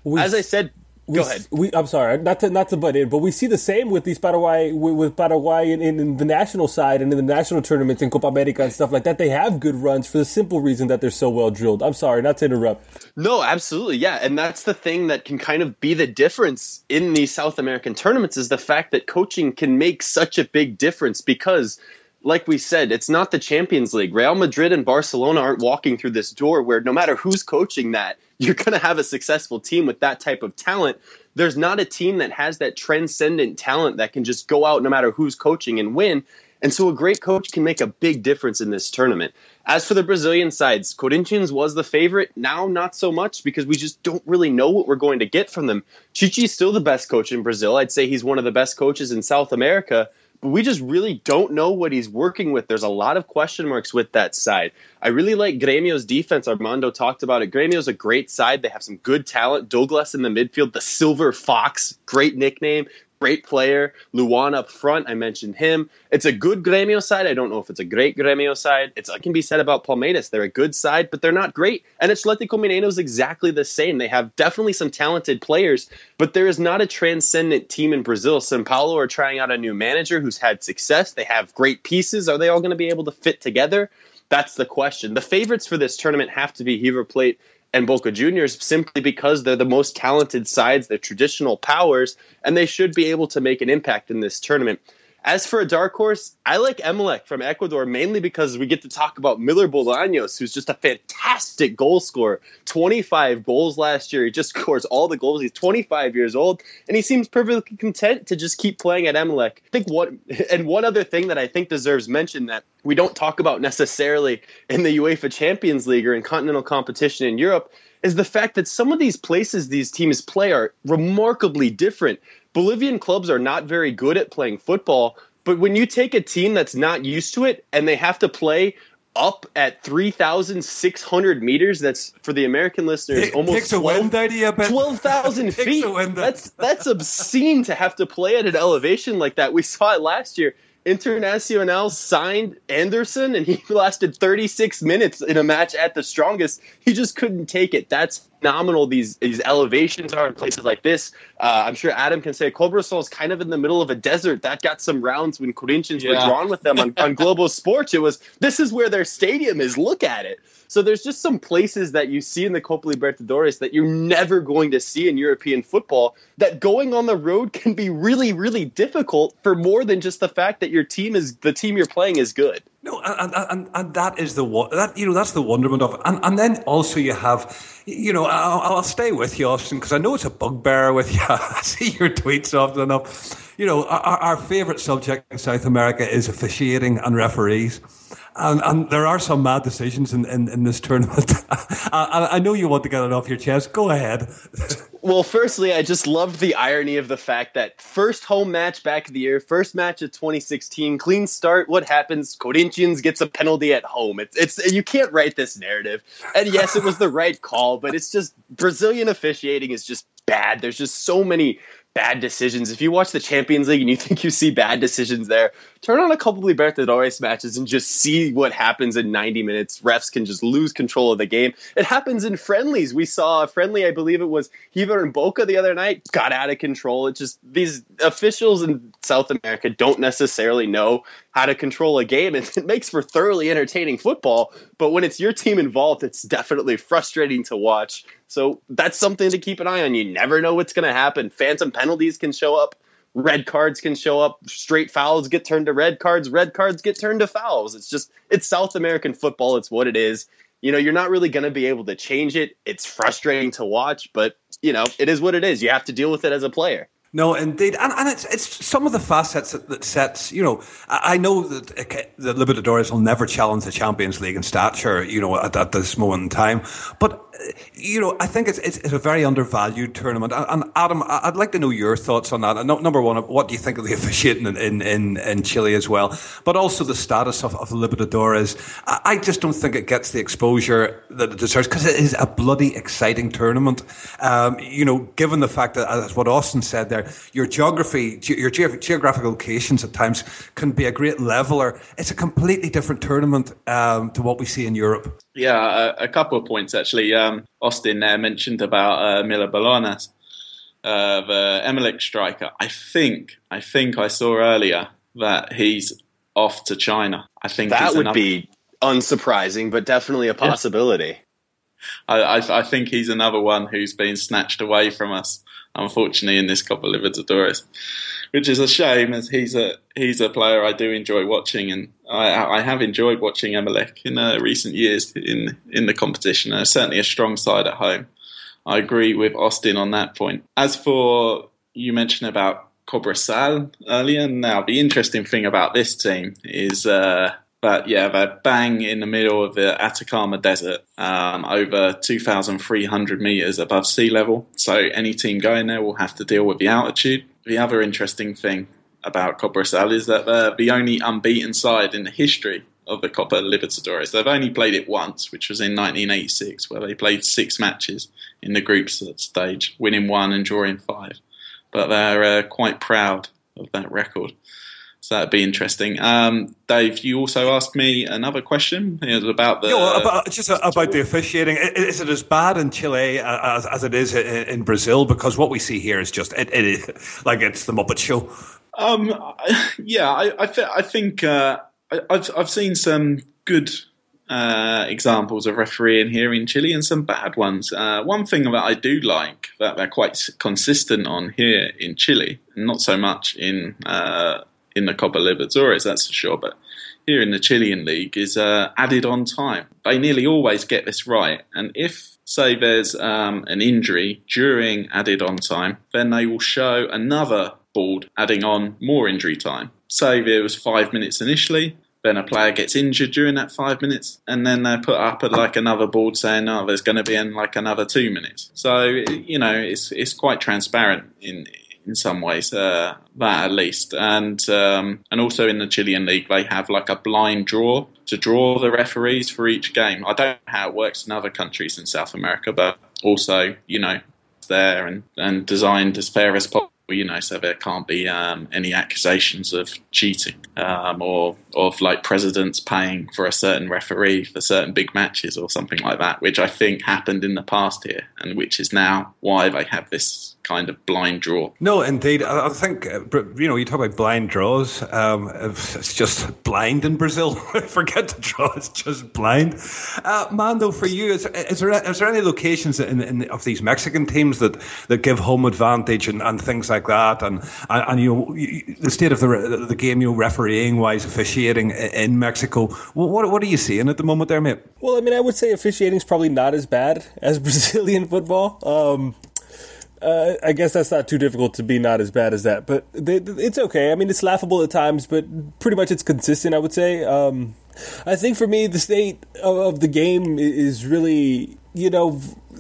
We, As I said, we, go ahead. We, I'm sorry, not to not to butt in, but we see the same with these Paraguay with, with Paraguay in, in, in, the national side and in the national tournaments in Copa America and stuff like that. They have good runs for the simple reason that they're so well drilled. I'm sorry, not to interrupt. No, absolutely, yeah, and that's the thing that can kind of be the difference in these South American tournaments is the fact that coaching can make such a big difference because like we said, it's not the Champions League. Real Madrid and Barcelona aren't walking through this door where no matter who's coaching that, you're going to have a successful team with that type of talent. There's not a team that has that transcendent talent that can just go out no matter who's coaching and win. And so a great coach can make a big difference in this tournament. As for the Brazilian sides, Corinthians was the favorite. Now, not so much because we just don't really know what we're going to get from them. Tite's still the best coach in Brazil. I'd say he's one of the best coaches in South America but we just really don't know what he's working with. There's a lot of question marks with that side. I really like Gremio's defense. Armando talked about it. Gremio's a great side. They have some good talent. Douglas in the midfield, the Silver Fox, great nickname great player. Luan up front, I mentioned him. It's a good Gremio side. I don't know if it's a great Gremio side. It's, it can be said about Palmeiras. They're a good side, but they're not great. And Atletico Mineiro is exactly the same. They have definitely some talented players, but there is not a transcendent team in Brazil. Sao Paulo are trying out a new manager who's had success. They have great pieces. Are they all going to be able to fit together? That's the question. The favorites for this tournament have to be River Plate and Boca Juniors simply because they're the most talented sides, they're traditional powers, and they should be able to make an impact in this tournament. As for a dark horse, I like Emelec from Ecuador mainly because we get to talk about Miller Bolaños, who's just a fantastic goal scorer. 25 goals last year. He just scores all the goals. He's 25 years old, and he seems perfectly content to just keep playing at Emelec. I think what, and one other thing that I think deserves mention that we don't talk about necessarily in the UEFA Champions League or in continental competition in Europe is the fact that some of these places these teams play are remarkably different. Bolivian clubs are not very good at playing football, but when you take a team that's not used to it and they have to play up at 3,600 meters. That's for the American listeners almost 12,000 feet. That's that's obscene to have to play at an elevation like that. We saw it last year. Internacional signed Anderson and he lasted 36 minutes in a match at the strongest. He just couldn't take it. That's phenomenal these these elevations are in places like this. Uh, I'm sure Adam can say Cobresal is kind of in the middle of a desert. That got some rounds when Corinthians yeah. were drawn with them on, on Global Sports. It was this is where their stadium is. Look at it. So there's just some places that you see in the Copa Libertadores that you're never going to see in European football. That going on the road can be really, really difficult for more than just the fact that your team is the team you're playing is good. No, and, and, and that is the that you know that's the wonderment of it, and and then also you have, you know, I'll, I'll stay with you, Austin, because I know it's a bugbear with you. I see your tweets often enough. You know, our, our favorite subject in South America is officiating and referees. And, and there are some mad decisions in, in, in this tournament. I, I know you want to get it off your chest. Go ahead. well, firstly, I just love the irony of the fact that first home match back of the year, first match of 2016, clean start. What happens? Corinthians gets a penalty at home. It's it's you can't write this narrative. And yes, it was the right call, but it's just Brazilian officiating is just bad. There's just so many bad decisions. If you watch the Champions League and you think you see bad decisions there, turn on a couple of Libertadores matches and just see what happens in 90 minutes. Refs can just lose control of the game. It happens in friendlies. We saw a friendly, I believe it was River and Boca the other night, got out of control. It just, these officials in South America don't necessarily know how to control a game. And it makes for thoroughly entertaining football. But when it's your team involved, it's definitely frustrating to watch. So that's something to keep an eye on. You never know what's going to happen. Phantom penalties can show up. Red cards can show up. Straight fouls get turned to red cards. Red cards get turned to fouls. It's just, it's South American football. It's what it is. You know, you're not really going to be able to change it. It's frustrating to watch, but, you know, it is what it is. You have to deal with it as a player. No, indeed, and and it's it's some of the facets that, that sets. You know, I, I know that the Libertadores will never challenge the Champions League in stature. You know, at, at this moment in time, but you know, I think it's, it's, it's a very undervalued tournament. And, and, Adam, I'd like to know your thoughts on that. And number one, what do you think of the officiating in, in, in, Chile as well? But also the status of, of the Libertadores. I, I just don't think it gets the exposure that it deserves because it is a bloody exciting tournament. Um, you know, given the fact that, as what Austin said there, your geography, your ge- geographical locations at times can be a great leveler. It's a completely different tournament um, to what we see in Europe. Yeah, a, a couple of points actually. Um, Austin there mentioned about uh, Miller Bolaños, uh, the Emelec striker. I think, I think I saw earlier that he's off to China. I think that would another... be unsurprising, but definitely a possibility. I, I, I, think he's another one who's been snatched away from us, unfortunately, in this Copa Libertadores which is a shame as he's a he's a player I do enjoy watching, and I, I have enjoyed watching Emelec in uh, recent years in in the competition. Uh, certainly a strong side at home. I agree with Austin on that point. As for you mentioned about Cobresal earlier, now the interesting thing about this team is. Uh, but yeah, they're bang in the middle of the Atacama Desert, um, over 2,300 meters above sea level. So any team going there will have to deal with the altitude the other interesting thing about Cobresal is that they're the only unbeaten side in the history of the Copa Libertadores. They've only played it once, which was in 1986, where they played six matches in the group stage, winning one and drawing five. But they're uh, quite proud of that record. So that'd be interesting. Um, Dave, you also asked me another question. It was about the about, just about the officiating. Is it as bad in Chile as, as it is in Brazil? Because what we see here is just it, it is like it's the Muppet Show. Um, yeah, I, I, th- I think uh, I, have I've seen some good uh, examples of refereeing here in Chile and some bad ones. Uh, one thing that I do like that they're quite consistent on here in Chile, not so much in uh, in the Copa Libertadores, that's for sure. But here in the Chilean league is uh, added on time. They nearly always get this right, and if say there's um, an injury during added on time, then they will show another board adding on more injury time. Say there was five minutes initially, then a player gets injured during that five minutes, and then they're put up at like another board saying, "Oh, there's going to be in like another two minutes." So you know, it's it's quite transparent in in some ways, uh, that at least. And um, and also in the Chilean league, they have like a blind draw to draw the referees for each game. I don't know how it works in other countries in South America, but also you know there and and designed as fair as possible. you know, so there can't be um, any accusations of cheating um, or of like presidents paying for a certain referee for certain big matches or something like that, which I think happened in the past here, and which is now why they have this kind of blind draw. No, indeed. I, I think, uh, you know, you talk about blind draws. Um, it's just blind in Brazil. Forget the draw, it's just blind. Uh, Mando, for you, is, is, there, is there any locations in, in, of these Mexican teams that, that give home advantage and, and things like that? And, and, and you know, the state of the, the game, you know, refereeing wise, officiating in Mexico. What, what are you seeing at the moment there, mate? Well, I mean, I would say officiating is probably not as bad as Brazilian football. Um, uh, I guess that's not too difficult to be not as bad as that, but they, it's okay. I mean, it's laughable at times, but pretty much it's consistent. I would say. Um, I think for me, the state of, of the game is really, you know,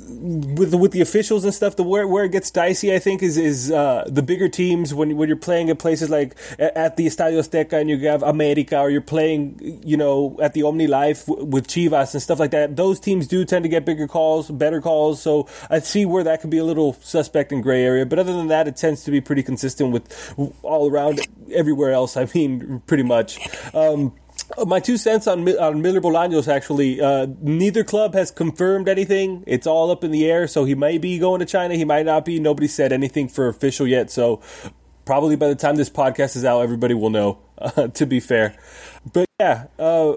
with with the officials and stuff, the where where it gets dicey, I think, is is uh, the bigger teams when when you're playing at places like at the Estadio Azteca and you have America, or you're playing, you know, at the Omni Life with Chivas and stuff like that. Those teams do tend to get bigger calls, better calls. So I see where that could be a little suspect and gray area. But other than that, it tends to be pretty consistent with all around everywhere else. I mean, pretty much. Um, my two cents on on Miller Bolaños actually. Uh, neither club has confirmed anything. It's all up in the air. So he may be going to China. He might not be. Nobody said anything for official yet. So probably by the time this podcast is out, everybody will know. Uh, to be fair, but yeah. Uh,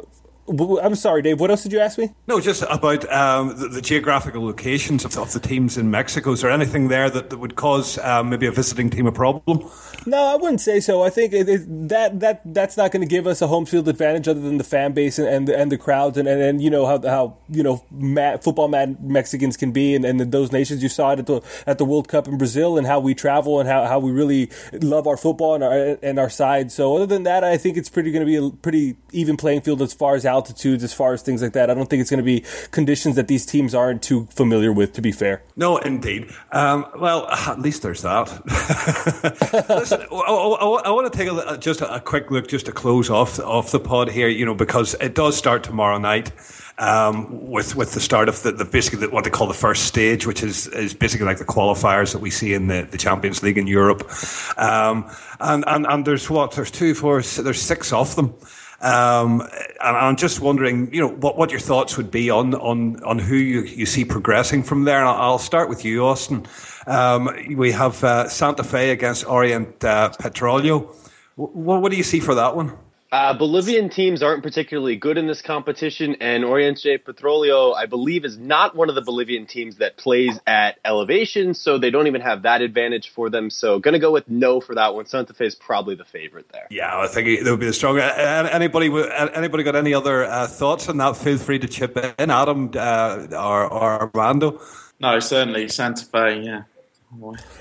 I'm sorry, Dave. What else did you ask me? No, just about um, the, the, geographical locations of, of, the teams in Mexico. Is there anything there that, that would cause um, maybe a visiting team a problem? No, I wouldn't say so. I think it, it, that that that's not going to give us a home field advantage other than the fan base and and, and the crowds and, and, and you know how how you know mad, football mad Mexicans can be and, and those nations. You saw it at the at the World Cup in Brazil and how we travel and how, how we really love our football and our and our side. So other than that, I think it's pretty going to be a pretty even playing field as far as altitudes, as far as things like that. I don't think it's going to be conditions that these teams aren't too familiar with. To be fair, no, indeed. Um, well, at least there's that. I, I, I, want to take a, just a, quick look, just to close off off the pod here. You know, because it does start tomorrow night. Um, with with the start of the, the basically what they call the first stage, which is is basically like the qualifiers that we see in the, the Champions League in Europe, um, and, and and there's what there's two, four, there's six of them. Um, and I'm just wondering, you know, what, what your thoughts would be on on on who you, you see progressing from there. And I'll, start with you, Austin. Um, we have uh, Santa Fe against Orient uh, Petrolero. What, what do you see for that one? Uh, Bolivian teams aren't particularly good in this competition, and Oriente Petrolero, I believe, is not one of the Bolivian teams that plays at elevation, so they don't even have that advantage for them. So, going to go with no for that one. Santa Fe is probably the favorite there. Yeah, I think it would be the stronger. Anybody, anybody got any other uh, thoughts on that? Feel free to chip in, Adam uh, or, or Armando. No, certainly Santa Fe. Yeah.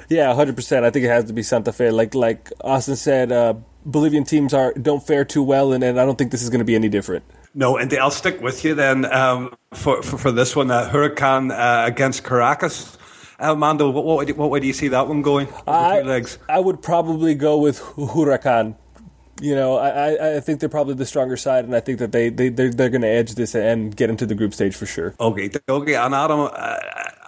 Yeah, hundred percent. I think it has to be Santa Fe. Like like Austin said, uh, Bolivian teams are don't fare too well, and, and I don't think this is going to be any different. No, and I'll stick with you then um, for, for, for this one. Uh, Huracan uh, against Caracas. Mando. what, what, what way do you see that one going? I, I would probably go with Huracan. You know, I, I think they're probably the stronger side, and I think that they, they, they're, they're going to edge this and get into the group stage for sure. Okay, okay. And Adam, uh,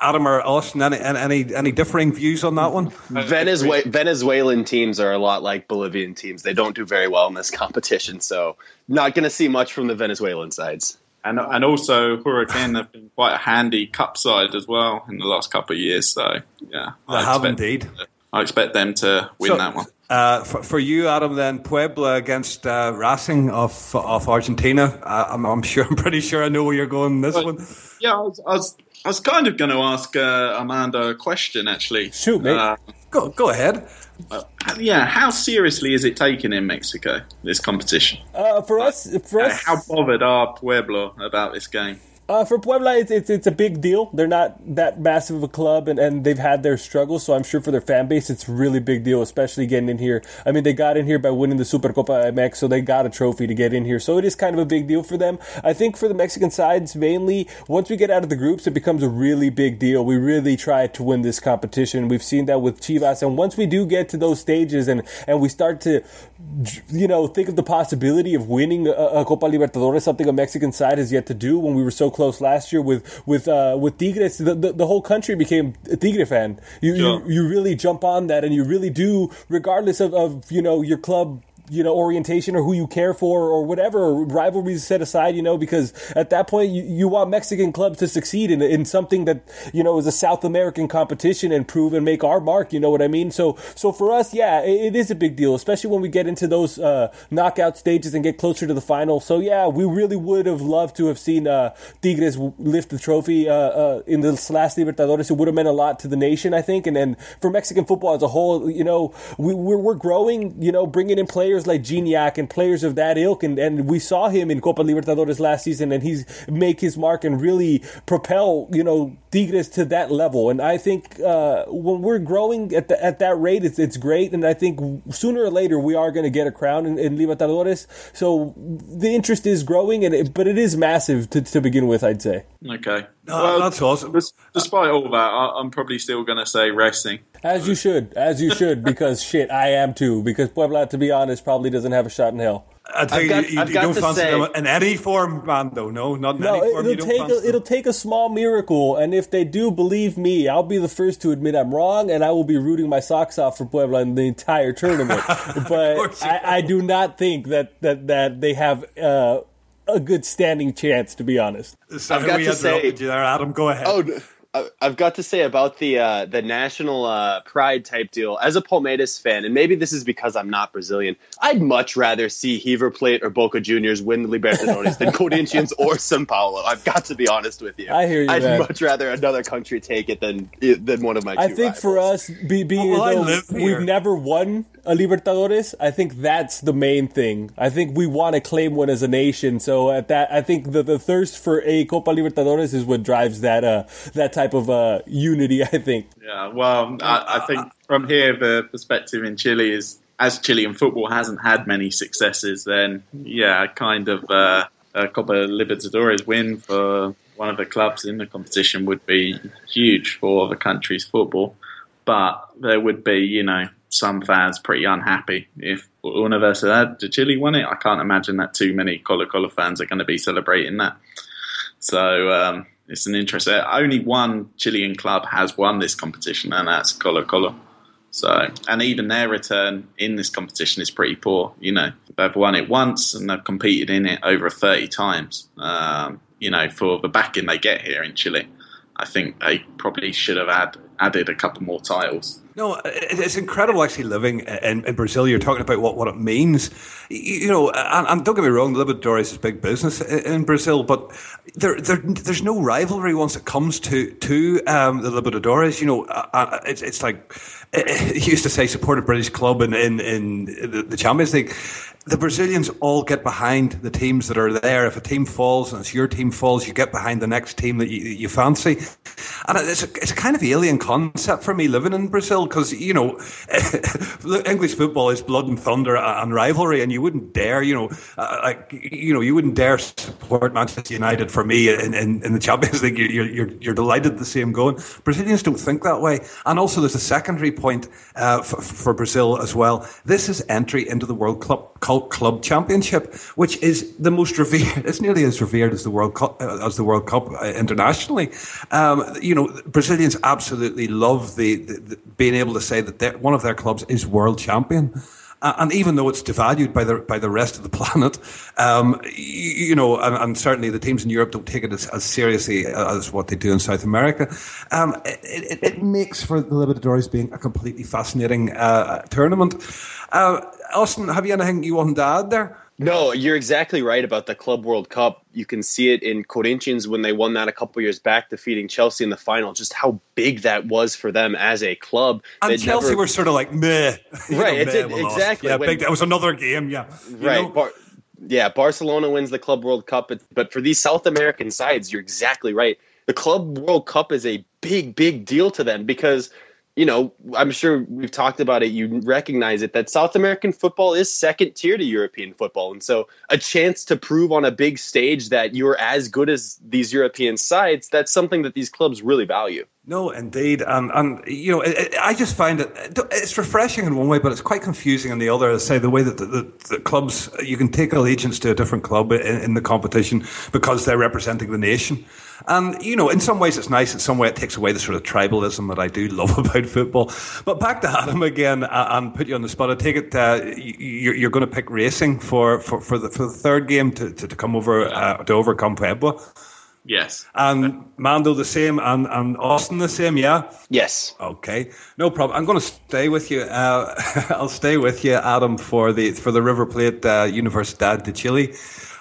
Adam or Austin, any, any any differing views on that one? Venezuela, Venezuelan teams are a lot like Bolivian teams. They don't do very well in this competition, so not going to see much from the Venezuelan sides. And and also Huracan have been quite a handy cup side as well in the last couple of years. So yeah, they I have indeed. I expect them to win so, that one. Uh, for, for, you, Adam, then Puebla against uh, Racing of of Argentina. Uh, I'm, I'm, sure. I'm pretty sure I know where you're going. This one. Yeah, I was, I was I was kind of going to ask uh, Armando a question, actually. Shoot, mate. Uh, go, go ahead. Uh, yeah, how seriously is it taken in Mexico, this competition? Uh, for us, for us, how bothered are Puebla about this game? Uh, for Puebla, it's, it's, it's a big deal. They're not that massive of a club, and, and they've had their struggles. So I'm sure for their fan base, it's really big deal, especially getting in here. I mean, they got in here by winning the Supercopa MX, so they got a trophy to get in here. So it is kind of a big deal for them. I think for the Mexican sides, mainly once we get out of the groups, it becomes a really big deal. We really try to win this competition. We've seen that with Chivas, and once we do get to those stages, and and we start to, you know, think of the possibility of winning a, a Copa Libertadores, something a Mexican side has yet to do. When we were so close close last year with with uh, with Tigres. The, the, the whole country became a Tigre fan. You, Sure. you you really jump on that, and you really do, regardless of, of you know your club you know orientation or who you care for or whatever rivalries set aside you know because at that point you, you want mexican clubs to succeed in, in something that you know is a south american competition and prove and make our mark you know what i mean? So so for us yeah it, it is a big deal especially when we get into those uh, knockout stages and get closer to the final. So yeah we really would have loved to have seen uh, tigres lift the trophy uh, uh, in this last libertadores. It would have meant a lot to the nation i think. And then for mexican football as a whole you know we, we're, we're growing you know bringing in players like Gignac and players of that ilk, and, and we saw him in Copa Libertadores last season, and he's make his mark and really propel you know Tigres to that level. And I think uh, when we're growing at the, at that rate, it's it's great, and I think sooner or later we are going to get a crown in, in Libertadores. So the interest is growing, and it, but it is massive to, to begin with. I'd say. Okay. No, that's awesome. Despite all that, I, I'm probably still going to say racing. As you should, as you should, because shit, I am too. Because Puebla, to be honest, probably doesn't have a shot in hell. I think I've got- you, you, you don't to fancy say- them in any form, man. Though, no, not in No, any form. It'll don't take fancy a, it'll take a small miracle, and if they do believe me, I'll be the first to admit I'm wrong, and I will be rooting my socks off for Puebla in the entire tournament. but I, I do not think that that that they have uh, a good standing chance, to be honest. Sorry, I've got to say- interrupted there, Adam. Go ahead. Oh, n- I- I've got to say about the uh, the national uh, pride type deal. As a Palmeiras fan, and maybe this is because I'm not Brazilian, I'd much rather see River Plate or Boca Juniors win the Libertadores than Corinthians or São Paulo. I've got to be honest with you. I hear you, I'd man. much rather another country take it than than one of my. Two I think for us, be, being Well, I as live though we've never won a Libertadores, I think that's the main thing. I think we want to claim one as a nation. So at that, I think the, the thirst for a Copa Libertadores is what drives that uh, that type of uh, unity. I think. Yeah, well, I, I think from here the perspective in Chile is as Chilean football hasn't had many successes, then yeah, kind of uh, a Copa Libertadores win for one of the clubs in the competition would be huge for the country's football. But there would be, you know, some fans pretty unhappy if Universidad de Chile won it. I can't imagine that too many Colo Colo fans are going to be celebrating that. So um, it's an interest. uh, Only one Chilean club has won this competition, and that's Colo Colo. So, and even their return in this competition is pretty poor. You know, they've won it once and they've competed in it over 30 times. Um, you know, for the backing they get here in Chile, I think they probably should have had, added a couple more tiles. No, it's incredible actually living in, in Brazil. You're talking about what, what it means. You, know, and, and don't get me wrong, Libertadores is big business in, in Brazil, but there, there, there's no rivalry once it comes to to um, the Libertadores. You know, uh, it's, it's like you used to say, support a British club in, in, in the, Champions League. The Brazilians all get behind the teams that are there. If a team falls and it's your team falls, you get behind the next team that you, you fancy. And it's a, it's kind of alien concept for me living in Brazil because, you know, English football is blood and thunder and rivalry, and you wouldn't dare, you know, uh, like, you know, you wouldn't dare support Manchester United for me in, in, in the Champions League. You're, you're, you're delighted to see them going. Brazilians don't think that way. And also, there's a secondary point uh, for, for Brazil as well. This is entry into the World Club, Club Club Championship, which is the most revered. It's nearly as revered as the World Cup, uh, as the World Cup uh, internationally. Um, you know, Brazilians absolutely love the, the, the being able to say that one of their clubs is world champion. And even though it's devalued by the by the rest of the planet, um, you, you know, and, and certainly the teams in Europe don't take it as, as seriously as what they do in South America. Um, it, it, it makes for the Libertadores being a completely fascinating uh, tournament. Uh, Austin, have you anything you want to add there? No, you're exactly right about the Club World Cup. You can see it in Corinthians when they won that a couple years back, defeating Chelsea in the final. Just how big that was for them as a club. And They'd Chelsea never- were sort of like meh, You Right, know, meh, exactly. Yeah, When- big, that was another game. Yeah, right. Bar- yeah, Barcelona wins the Club World Cup, but for these South American sides, you're exactly right. The Club World Cup is a big, big deal to them because, you know, I'm sure we've talked about it. You recognize it that South American football is second tier to European football, and so a chance to prove on a big stage that you're as good as these European sides, that's something that these clubs really value. No, indeed, and and you know, it, it, I just find it it's refreshing in one way, but it's quite confusing in the other. I say the way that the, the, the, clubs you can take allegiance to a different club in, in, the competition because they're representing the nation, and you know, in some ways it's nice. In some way, it takes away the sort of tribalism that I do love about football. But back to Adam again, uh, and put you on the spot. I take it uh, you're, you're, going to pick racing for, for, for the for the third game to, to, to come over uh, to overcome Puebla. Yes. And Mando the same, and, and Austin the same, yeah? Yes. Okay, no problem. I'm going to stay with you. Uh, I'll stay with you, Adam, for the for the River Plate uh, Universidad de Chile.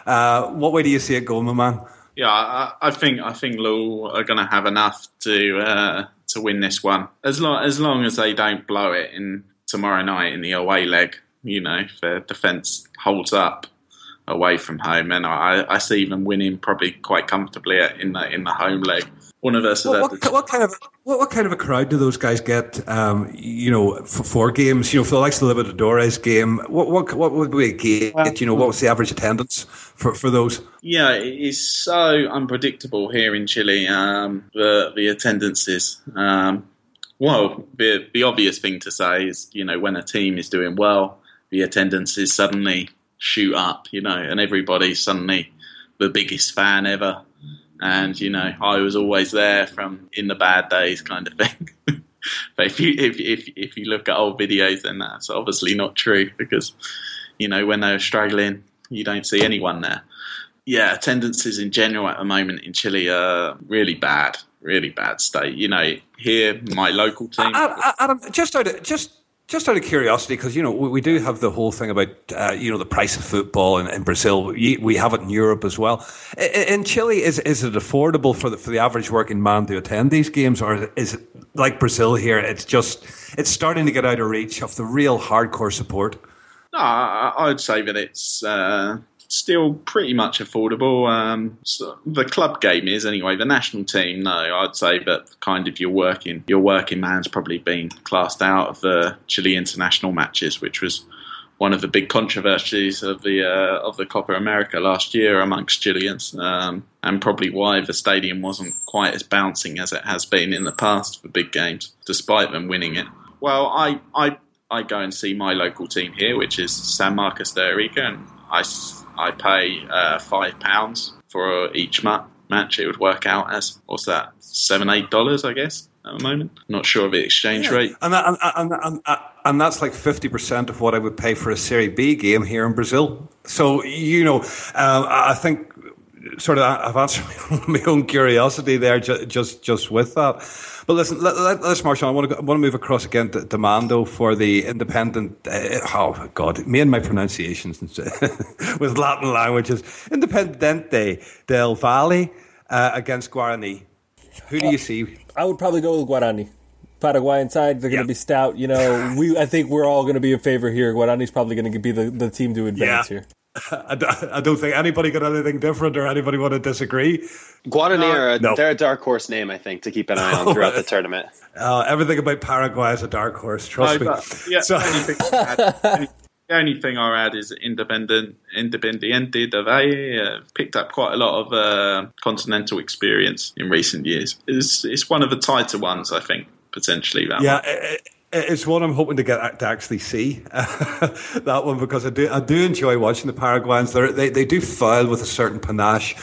Uh, what way do you see it going, my man? Yeah, I, I think I think Lille are going to have enough to uh, to win this one as long as long as they don't blow it in tomorrow night in the away leg. You know, if their defence holds up away from home, and I, I see them winning probably quite comfortably in the in the home leg. One of us. What, what, what, kind of what, what, kind of a crowd do those guys get? Um, you know, for four games. You know, for the likes of the Libertadores game, what what what would be a gauge? Well, you know, what was the average attendance for, for those? Yeah, it is so unpredictable here in Chile. Um, the the attendances. Um, well, the the obvious thing to say is, you know, when a team is doing well, the attendances suddenly shoot up, you know, and everybody's suddenly the biggest fan ever. And you know, I was always there from in the bad days, kind of thing. but if you if, if if you look at old videos, then that's obviously not true because you know when they were struggling, you don't see anyone there. Yeah, attendances in general at the moment in Chile are really bad, really bad state. You know, here my local team. Adam, just out of, just just out of curiosity, because you know we, we, do have the whole thing about uh, you know the price of football in, in, Brazil. We have it in Europe as well. In, in Chile, is is it affordable for the for the average working man to attend these games, or is it like Brazil here? It's just it's starting to get out of reach of the real hardcore support. No, I'd say that it's uh, still pretty much affordable. Um, so the club game is anyway. The national team, no, I'd say that kind of your working your working man's probably been classed out of the Chile international matches, which was one of the big controversies of the uh, of the Copa America last year amongst Chileans, um, and probably why the stadium wasn't quite as bouncing as it has been in the past for big games, despite them winning it. Well, I I I go and see my local team here, which is San Marcos de Arica, and I I pay uh, five pounds for each ma- match. It would work out as what's that, seven, eight dollars, I guess, at the moment. Not sure of the exchange yeah. rate. And, and, and, and, and, that's like fifty percent of what I would pay for a Serie B game here in Brazil. So you know, uh, I think sort of I've answered my own curiosity there, just just, just with that. But listen, let, us march on. I want to, I want to move across again to, to Mando for the independent. Uh, oh God, me and my pronunciations with Latin languages. Independente del Valle uh, against Guarani. Who do you see? I would probably go with Guarani. Paraguayan side, they're going to be stout. You know, we I think we're all going to be in favor here. Guarani's probably going to be the, the team to advance yeah. here. I don't think anybody got anything different or anybody want to disagree. Guarani are no. they're a dark horse name, I think, to keep an eye on throughout the tournament. Uh, everything about Paraguay is a dark horse. Trust no, me. But, yeah. So, anything the only thing I add is Independent Independiente de Valle uh, picked up quite a lot of uh, continental experience in recent years. It's it's one of the tighter ones, I think, potentially. That yeah. It, it's one I'm hoping to get to actually see that one because I do I do enjoy watching the Paraguayans. They're, they they do foul with a certain panache.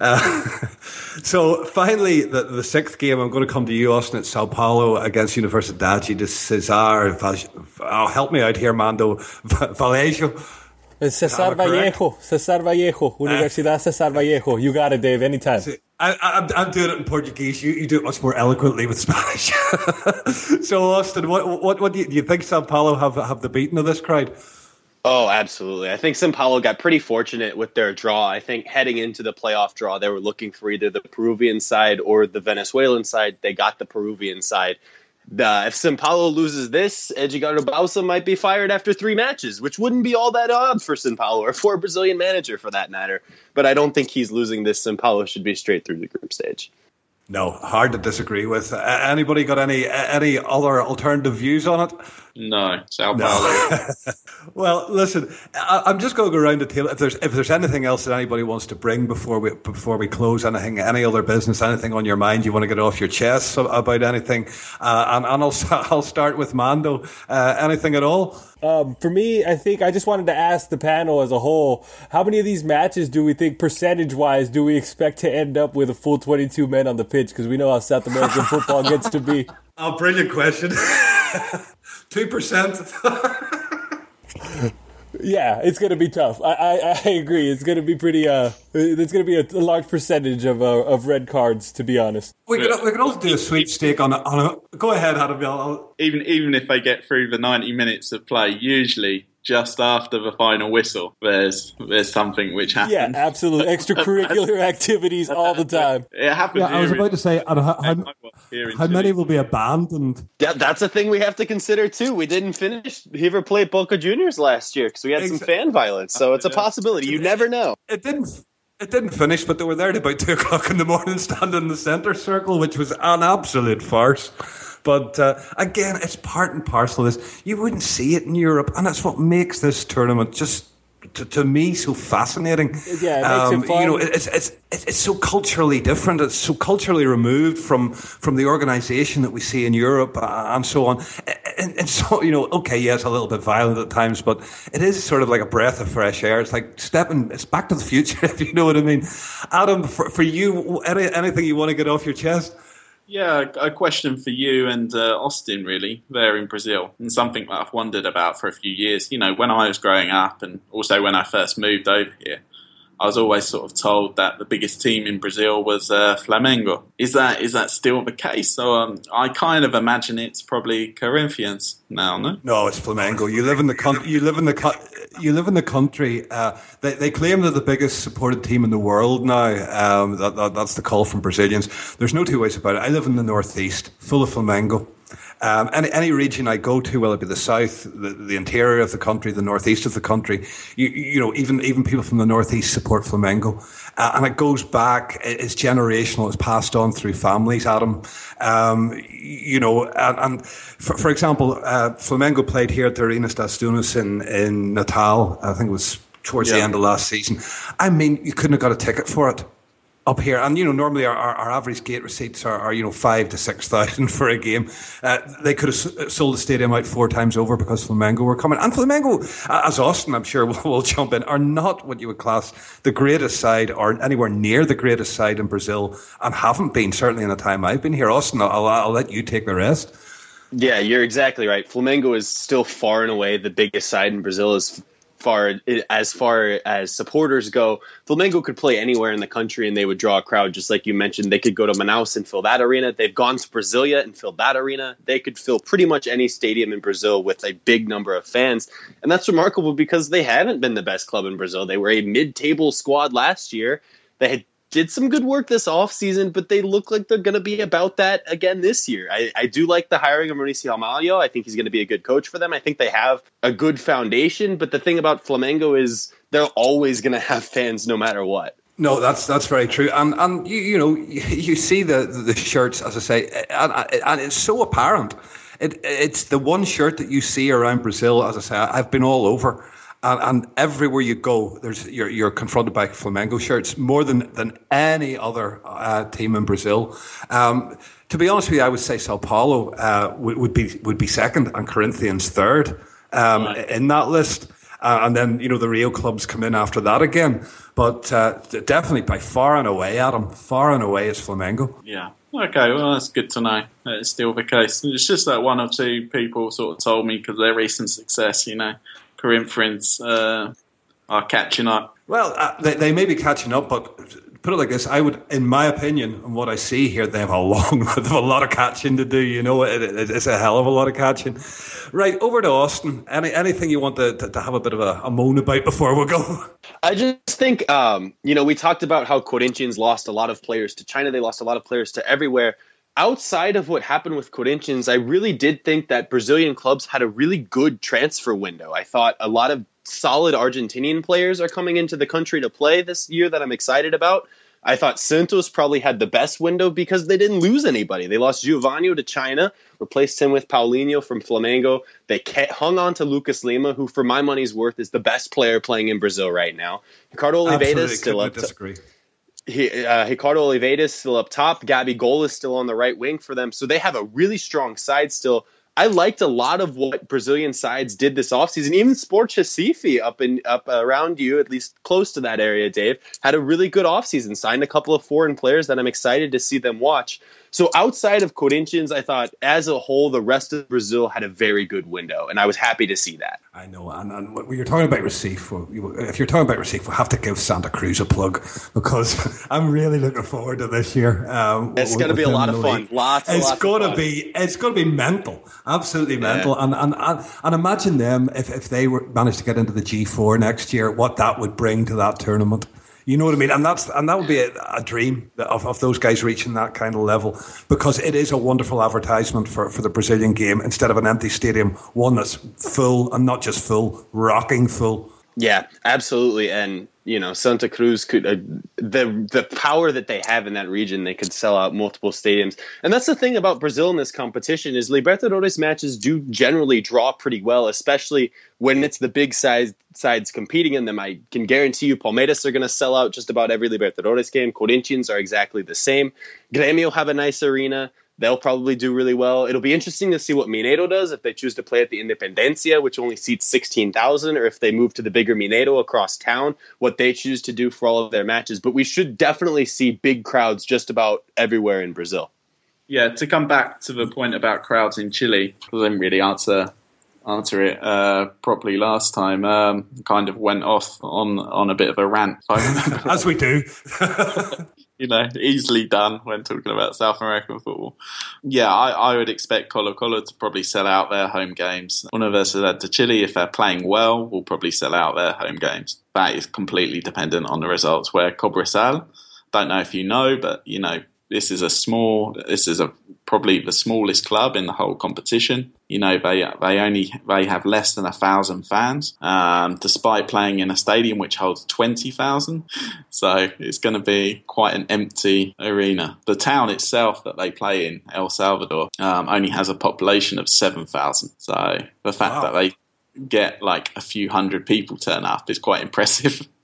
Uh, so finally, the, the sixth game, I'm going to come to you, Austin, at Sao Paulo against Universidade de Cesar. Oh, help me out here, Mando. Eh, Vallejo. Cesar Vallejo, Cesar Vallejo, Universidad Cesar Vallejo. You got it, Dave. Anytime. I, am doing it in Portuguese. You, you do it much more eloquently with Spanish. so, Austin, what, what, what do, you, do you think Sao Paulo have have the beating of this crowd? Oh, absolutely. I think Sao Paulo got pretty fortunate with their draw. I think heading into the playoff draw, they were looking for either the Peruvian side or the Venezuelan side. They got the Peruvian side. Uh, if Sao Paulo loses this, Edgardo Bauza might be fired after three matches, which wouldn't be all that odd for Sao Paulo or for a Brazilian manager for that matter. But I don't think he's losing this. Sao Paulo should be straight through the group stage. No, hard to disagree with. Uh, anybody got any any other alternative views on it? No, Sao Paulo. No. well, listen, I, am just going to go around the table. If there's if there's anything else that anybody wants to bring before we before we close, anything, any other business, anything on your mind you want to get off your chest about anything, uh, and, and I'll I'll start with Mando. Uh, anything at all? Um, for me, I think I just wanted to ask the panel as a whole: How many of these matches do we think, percentage-wise, do we expect to end up with a full 22 men on the pitch? Because we know how South American football gets to be. Oh, brilliant question. Two percent. Yeah, it's going to be tough. I, I, I, agree. It's going to be pretty. Uh, it's going to be a, a, large percentage of uh, of red cards, to be honest. We could we could also do a sweepstake on a, on a. Go ahead, Adam. Even even if they get through the ninety minutes of play, usually just after the final whistle, there's there's something which happens. Yeah, absolutely. Extracurricular activities all the time. It happens. Yeah, I was about to say, how, how, how many will be abandoned? Yeah, that's a thing we have to consider too. We didn't finish River Plate Boca Juniors last year because we had some fan violence, so it's a possibility. You never know. It didn't. It didn't finish, but they were there at about two o'clock in the morning, standing in the centre circle, which was an absolute farce. But uh, again, it's part and parcel of this. You wouldn't see it in Europe, and that's what makes this tournament just to, to, me so fascinating. Yeah, it um, You know, it's, it's it's so culturally different. It's so culturally removed from from the organisation that we see in Europe uh, and so on. And, and, so you know, okay, yes, a little bit violent at times, but it is sort of like a breath of fresh air. It's like stepping. It's back to the future, if you know what I mean. Adam, for, for you, any, anything you want to get off your chest? Yeah, a question for you and uh, Austin, really, there in Brazil, and something that I've wondered about for a few years. You know, when I was growing up, and also when I first moved over here, I was always sort of told that the biggest team in Brazil was uh, Flamengo. Is that is that still the case? So um, I kind of imagine it's probably Corinthians now. No, no, it's Flamengo. You live in the you live in the you live in the country. Uh, they, they claim they're the biggest supported team in the world now. Um, that, that, that's the call from Brazilians. There's no two ways about it. I live in the northeast, full of Flamengo. Um, any, any region I go to, whether it be the south, the, the interior of the country, the northeast of the country, you, you know, even even people from the northeast support Flamengo, uh, and it goes back. It's generational. It's passed on through families. Adam, um, you know, and, and for, for, example, uh, Flamengo played here at the Arenas das Dunas in in Natal. I think it was towards yeah. the end of last season. I mean, you couldn't have got a ticket for it up here. And, you know, normally our, our, our average gate receipts are, are, you know, five to 6,000 for a game. Uh, they could have sold the stadium out four times over because Flamengo were coming. And Flamengo, as Austin, I'm sure will, will jump in, are not what you would class the greatest side or anywhere near the greatest side in Brazil and haven't been, certainly in the time I've been here. Austin, I'll, I'll let you take the rest. Yeah, you're exactly right. Flamengo is still far and away the biggest side in Brazil. Is far as far as supporters go, Flamengo could play anywhere in the country and they would draw a crowd. Just like you mentioned, they could go to Manaus and fill that arena. They've gone to Brasilia and filled that arena. They could fill pretty much any stadium in Brazil with a big number of fans, and that's remarkable because they haven't been the best club in Brazil. They were a mid-table squad last year. They had did some good work this offseason, but they look like they're going to be about that again this year. I, I do like the hiring of Muricy Ramalho. I think he's going to be a good coach for them. I think they have a good foundation, but the thing about Flamengo is they're always going to have fans no matter what. No, that's that's very true, and and you, you know you see the the shirts as I say, and, and it's so apparent. It, it's the one shirt that you see around Brazil. As I say, I've been all over and, and, everywhere you go, there's you're, you're, confronted by Flamengo shirts more than than any other uh, team in Brazil. Um, to be honest with you, I would say Sao Paulo uh, would, would, be would be second and Corinthians third um, right. in that list. Uh, and then you know the Rio clubs come in after that again, but uh, definitely by far and away, Adam, far and away is Flamengo. Yeah. Okay, well that's good to know. It's still the case. It's just that one or two people sort of told me because of their recent success, you know, Corinthians uh, are catching up. Well, uh, they, they may be catching up, but put it like this: I would, in my opinion, and what I see here, they have a long, they have a lot of catching to do. You know, it, it, it's a hell of a lot of catching. Right over to Austin. Any anything you want to, to, to have a bit of a, a, moan about before we go? I just think, um, you know, we talked about how Corinthians lost a lot of players to China. They lost a lot of players to everywhere outside of what happened with Corinthians, I really did think that Brazilian clubs had a really good transfer window. I thought a lot of solid Argentinian players are coming into the country to play this year that I'm excited about. I thought Santos probably had the best window because they didn't lose anybody. They lost Geuvânio to China, replaced him with Paulinho from Flamengo. They hung on to Lucas Lima, who, for my money's worth, is the best player playing in Brazil right now. Ricardo Oliveira is still up. Disagree. He, uh, Ricardo Oliveira is still up top. Gabby Gabigol is still on the right wing for them. So they have a really strong side still. I liked a lot of what Brazilian sides did this offseason. Even Sport Recife up in up around you, at least close to that area, Dave, had a really good offseason. Signed a couple of foreign players that I'm excited to see them watch. So outside of Corinthians, I thought as a whole, the rest of Brazil had a very good window, and I was happy to see that. I know, and, and when you're talking about Recife, if you're talking about Recife, we'll have to give Santa Cruz a plug because I'm really looking forward to this year. Um, it's going to be a lot of fun. Lots. It's going to be. It's going to be mental. Absolutely mental. And, and and and imagine them if if they were managed to get into the G4 next year, what that would bring to that tournament. You know what I mean? And that's and that would be a, a, dream of, of those guys reaching that kind of level because it is a wonderful advertisement for, for the Brazilian game instead of an empty stadium, one that's full and not just full, rocking full. Yeah, absolutely. And you know Santa Cruz could uh, the the power that they have in that region they could sell out multiple stadiums. And that's the thing about Brazil in this competition is Libertadores matches do generally draw pretty well especially when it's the big size sides competing in them. I can guarantee you Palmeiras are going to sell out just about every Libertadores game. Corinthians are exactly the same. Grêmio have a nice arena they'll probably do really well. It'll be interesting to see what Mineiro does if they choose to play at the Independencia, which only seats 16,000, or if they move to the bigger Mineirão across town, what they choose to do for all of their matches. But we should definitely see big crowds just about everywhere in Brazil. Yeah, to come back to the point about crowds in Chile, I didn't really answer answer it uh, properly last time. Um, kind of went off on on a bit of a rant. As we do. you know, easily done when talking about South American football. Yeah, I, I would expect Colo Colo to probably sell out their home games. Universidad de Chile, if they're playing well, will probably sell out their home games. That is completely dependent on the results. Where Cobresal, don't know if you know, but you know, this is a small, this is a probably the smallest club in the whole competition. You know, they they only they have less than a thousand fans, um, despite playing in a stadium which holds twenty thousand. So it's going to be quite an empty arena. The town itself that they play in, El Salvador, um, only has a population of seven thousand. So the fact wow. that they get like a few hundred people turn up is quite impressive.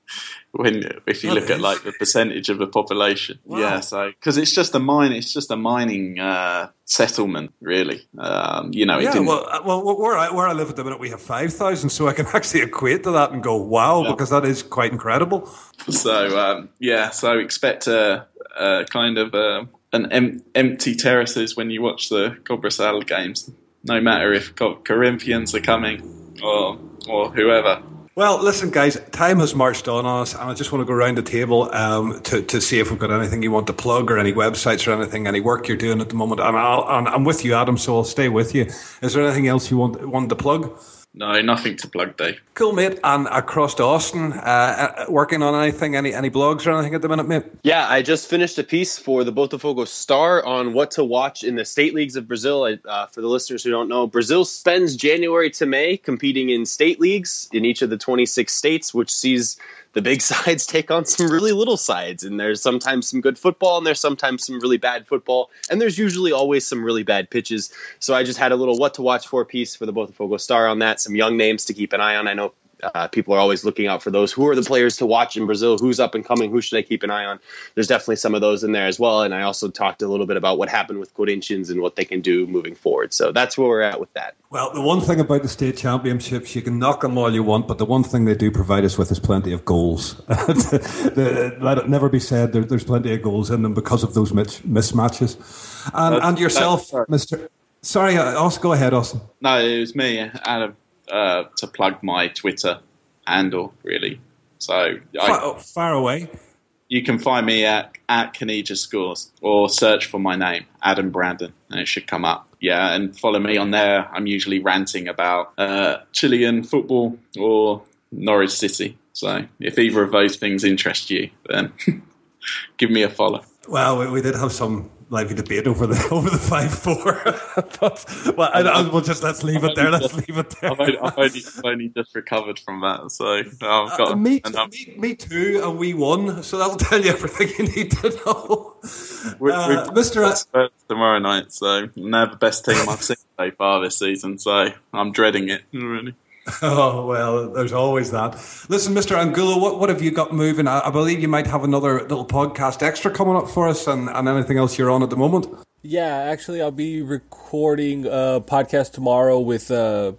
when if you look at like the percentage of the population. Wow. Yeah, so because it's just a mine, it's just a mining uh, settlement, really. Um, you know, yeah. Well, uh, well, where I where I live at the minute, we have five thousand, so I can actually equate to that and go, wow, yeah. because that is quite incredible. So um, yeah, so expect a, a kind of a, uh, an em- empty terraces when you watch the Cobra Cobresal games, no matter if Corinthians are coming or or whoever. Well, listen, guys, time has marched on us, and I just want to go around the table um, to, to see if we've got anything you want to plug or any websites or anything, any work you're doing at the moment. And, i am with you, Adam, so I'll stay with you. Is there anything else you want, want to plug? No, nothing to plug, Dave. Cool, mate. And across to Austin, uh, uh, working on anything, any any blogs or anything at the minute, mate? Yeah, I just finished a piece for the Botafogo Star on what to watch in the state leagues of Brazil. Uh, for the listeners who don't know, Brazil spends January to May competing in state leagues in each of the 26 states, which sees the big sides take on some really little sides and there's sometimes some good football and there's sometimes some really bad football and there's usually always some really bad pitches. So i just had a little what to watch for piece for the botafogo star on that some young names to keep an eye on. I know uh, people are always looking out for those. Who are the players to watch in Brazil? Who's up and coming? Who should I keep an eye on? There's definitely some of those in there as well. And I also talked a little bit about what happened with Corinthians and what they can do moving forward. So that's where we're at with that. Well, the one thing about the state championships, you can knock them all you want, but the one thing they do provide us with is plenty of goals. the, let it never be said there, there's plenty of goals in them because of those mismatches. And, and yourself, Mr. Sorry, uh, Austin, go ahead, Austin. No, it was me, Adam uh, to plug my Twitter handle, really. So far, I, far, away. You can find me at at Canija Scores or search for my name, Adam Brandon, and it should come up. Yeah, and follow me on there. I'm usually ranting about uh, Chilean football or Norwich City. So if either of those things interest you, then give me a follow. Well, we, we, did have some lively debate over the over the five four. but well, I, I, we'll just let's leave it there. Let's leave it there. I've only, only, just recovered from that, so I've got uh, me, me, me, too, and we won. So that'll tell you everything you need to know. We're, uh, Mr. tomorrow night, so they're the best team I've seen so far this season. So I'm dreading it really. Oh, well, there's always that. Listen, Mr. Angulo, what, what have you got moving? I, I, believe you might have another little podcast extra coming up for us and, and anything else you're on at the moment. Yeah, actually, I'll be recording a podcast tomorrow with uh,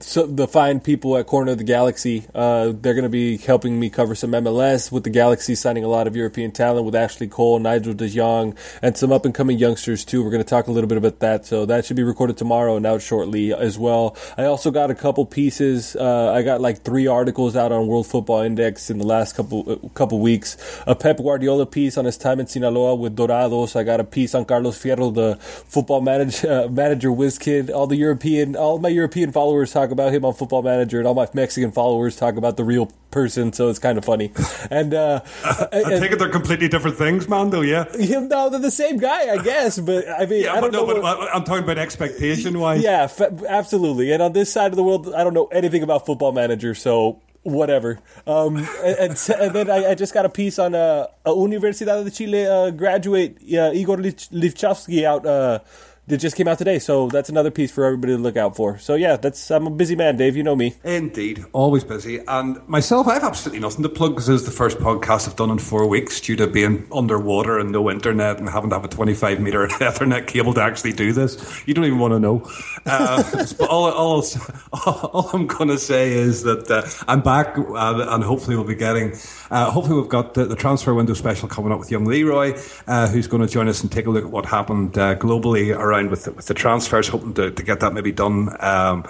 so the fine people at Corner of the Galaxy. Uh, they're going to be helping me cover some MLS with the Galaxy signing a lot of European talent with Ashley Cole, Nigel De Jong, and some up and coming youngsters too. We're going to talk a little bit about that. So that should be recorded tomorrow and out shortly as well. I also got a couple pieces. Uh, I got like three articles out on World Football Index in the last couple uh, couple weeks. A Pep Guardiola piece on his time in Sinaloa with Dorados. I got a piece on Carlos Fierro, the football manager uh, manager whiz kid. All the European, all my European followers talk about him on Football Manager, and all my Mexican followers talk about the real person, so it's kind of funny. And uh, I, I take it they're completely different things, Mando. Yeah, yeah, no, they're the same guy, I guess. But I mean, yeah, I don't no, know. But what, I'm talking about expectation wise. Yeah, absolutely. And on this side of the world, I don't know anything about Football Manager, so whatever. Um, and, and, and, then I, I, just got a piece on uh, a Universidad de Chile uh, graduate uh, Igor Lichnovsky out uh, that just came out today. So that's another piece for everybody to look out for. So yeah, that's I'm a busy man, Dave. You know me. Indeed, always busy. And myself, I have absolutely nothing to plug because this is the first podcast I've done in four weeks due to being underwater and no internet and having to have a 25 meter Ethernet cable to actually do this. You don't even want to know. Uh, but all, all, all, I'm going to say is that uh, I'm back uh, and hopefully we'll be getting. Uh, hopefully, we've got the, the, transfer window special coming up with young Leroy, uh, who's going to join us and take a look at what happened uh, globally around with the, with the transfers. Hoping to, to get that maybe done um,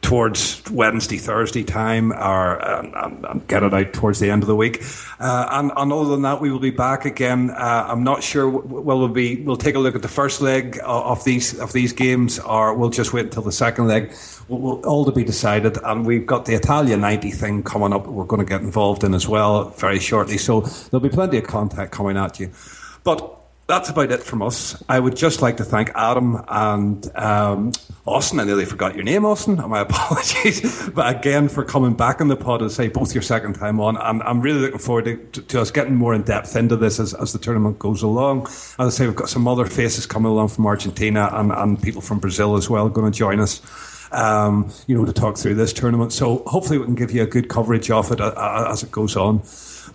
towards Wednesday, Thursday time, or and, and, get it out towards the end of the week. Uh, and, and, other than that, we will be back again. Uh, I'm not sure. Will we'll be? We'll take a look at the first leg of these of these games, or we'll just wait until the second leg will all to be decided. And we've got the Italia 90 thing coming up, we're going to get involved in as well very shortly. So there'll be plenty of contact coming at you. But that's about it from us. I would just like to thank Adam and um, Austin. I nearly forgot your name, Austin. My apologies. but again, for coming back in the pod and say both your second time on. I'm, I'm really looking forward to, to, to, us getting more in depth into this as, as the tournament goes along. As I say, we've got some other faces coming along from Argentina and, and people from Brazil as well going to join us um, you know, to talk through this tournament. So hopefully we can give you a good coverage of it uh, uh, as it goes on.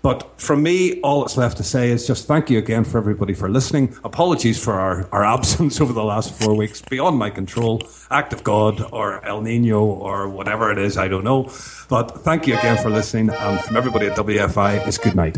But from me, all that's left to say is just thank you again for everybody for listening. Apologies for our, our absence over the last four weeks, beyond my control, act of God or El Nino or whatever it is, I don't know. But thank you again for listening. And from everybody at WFI, it's good night.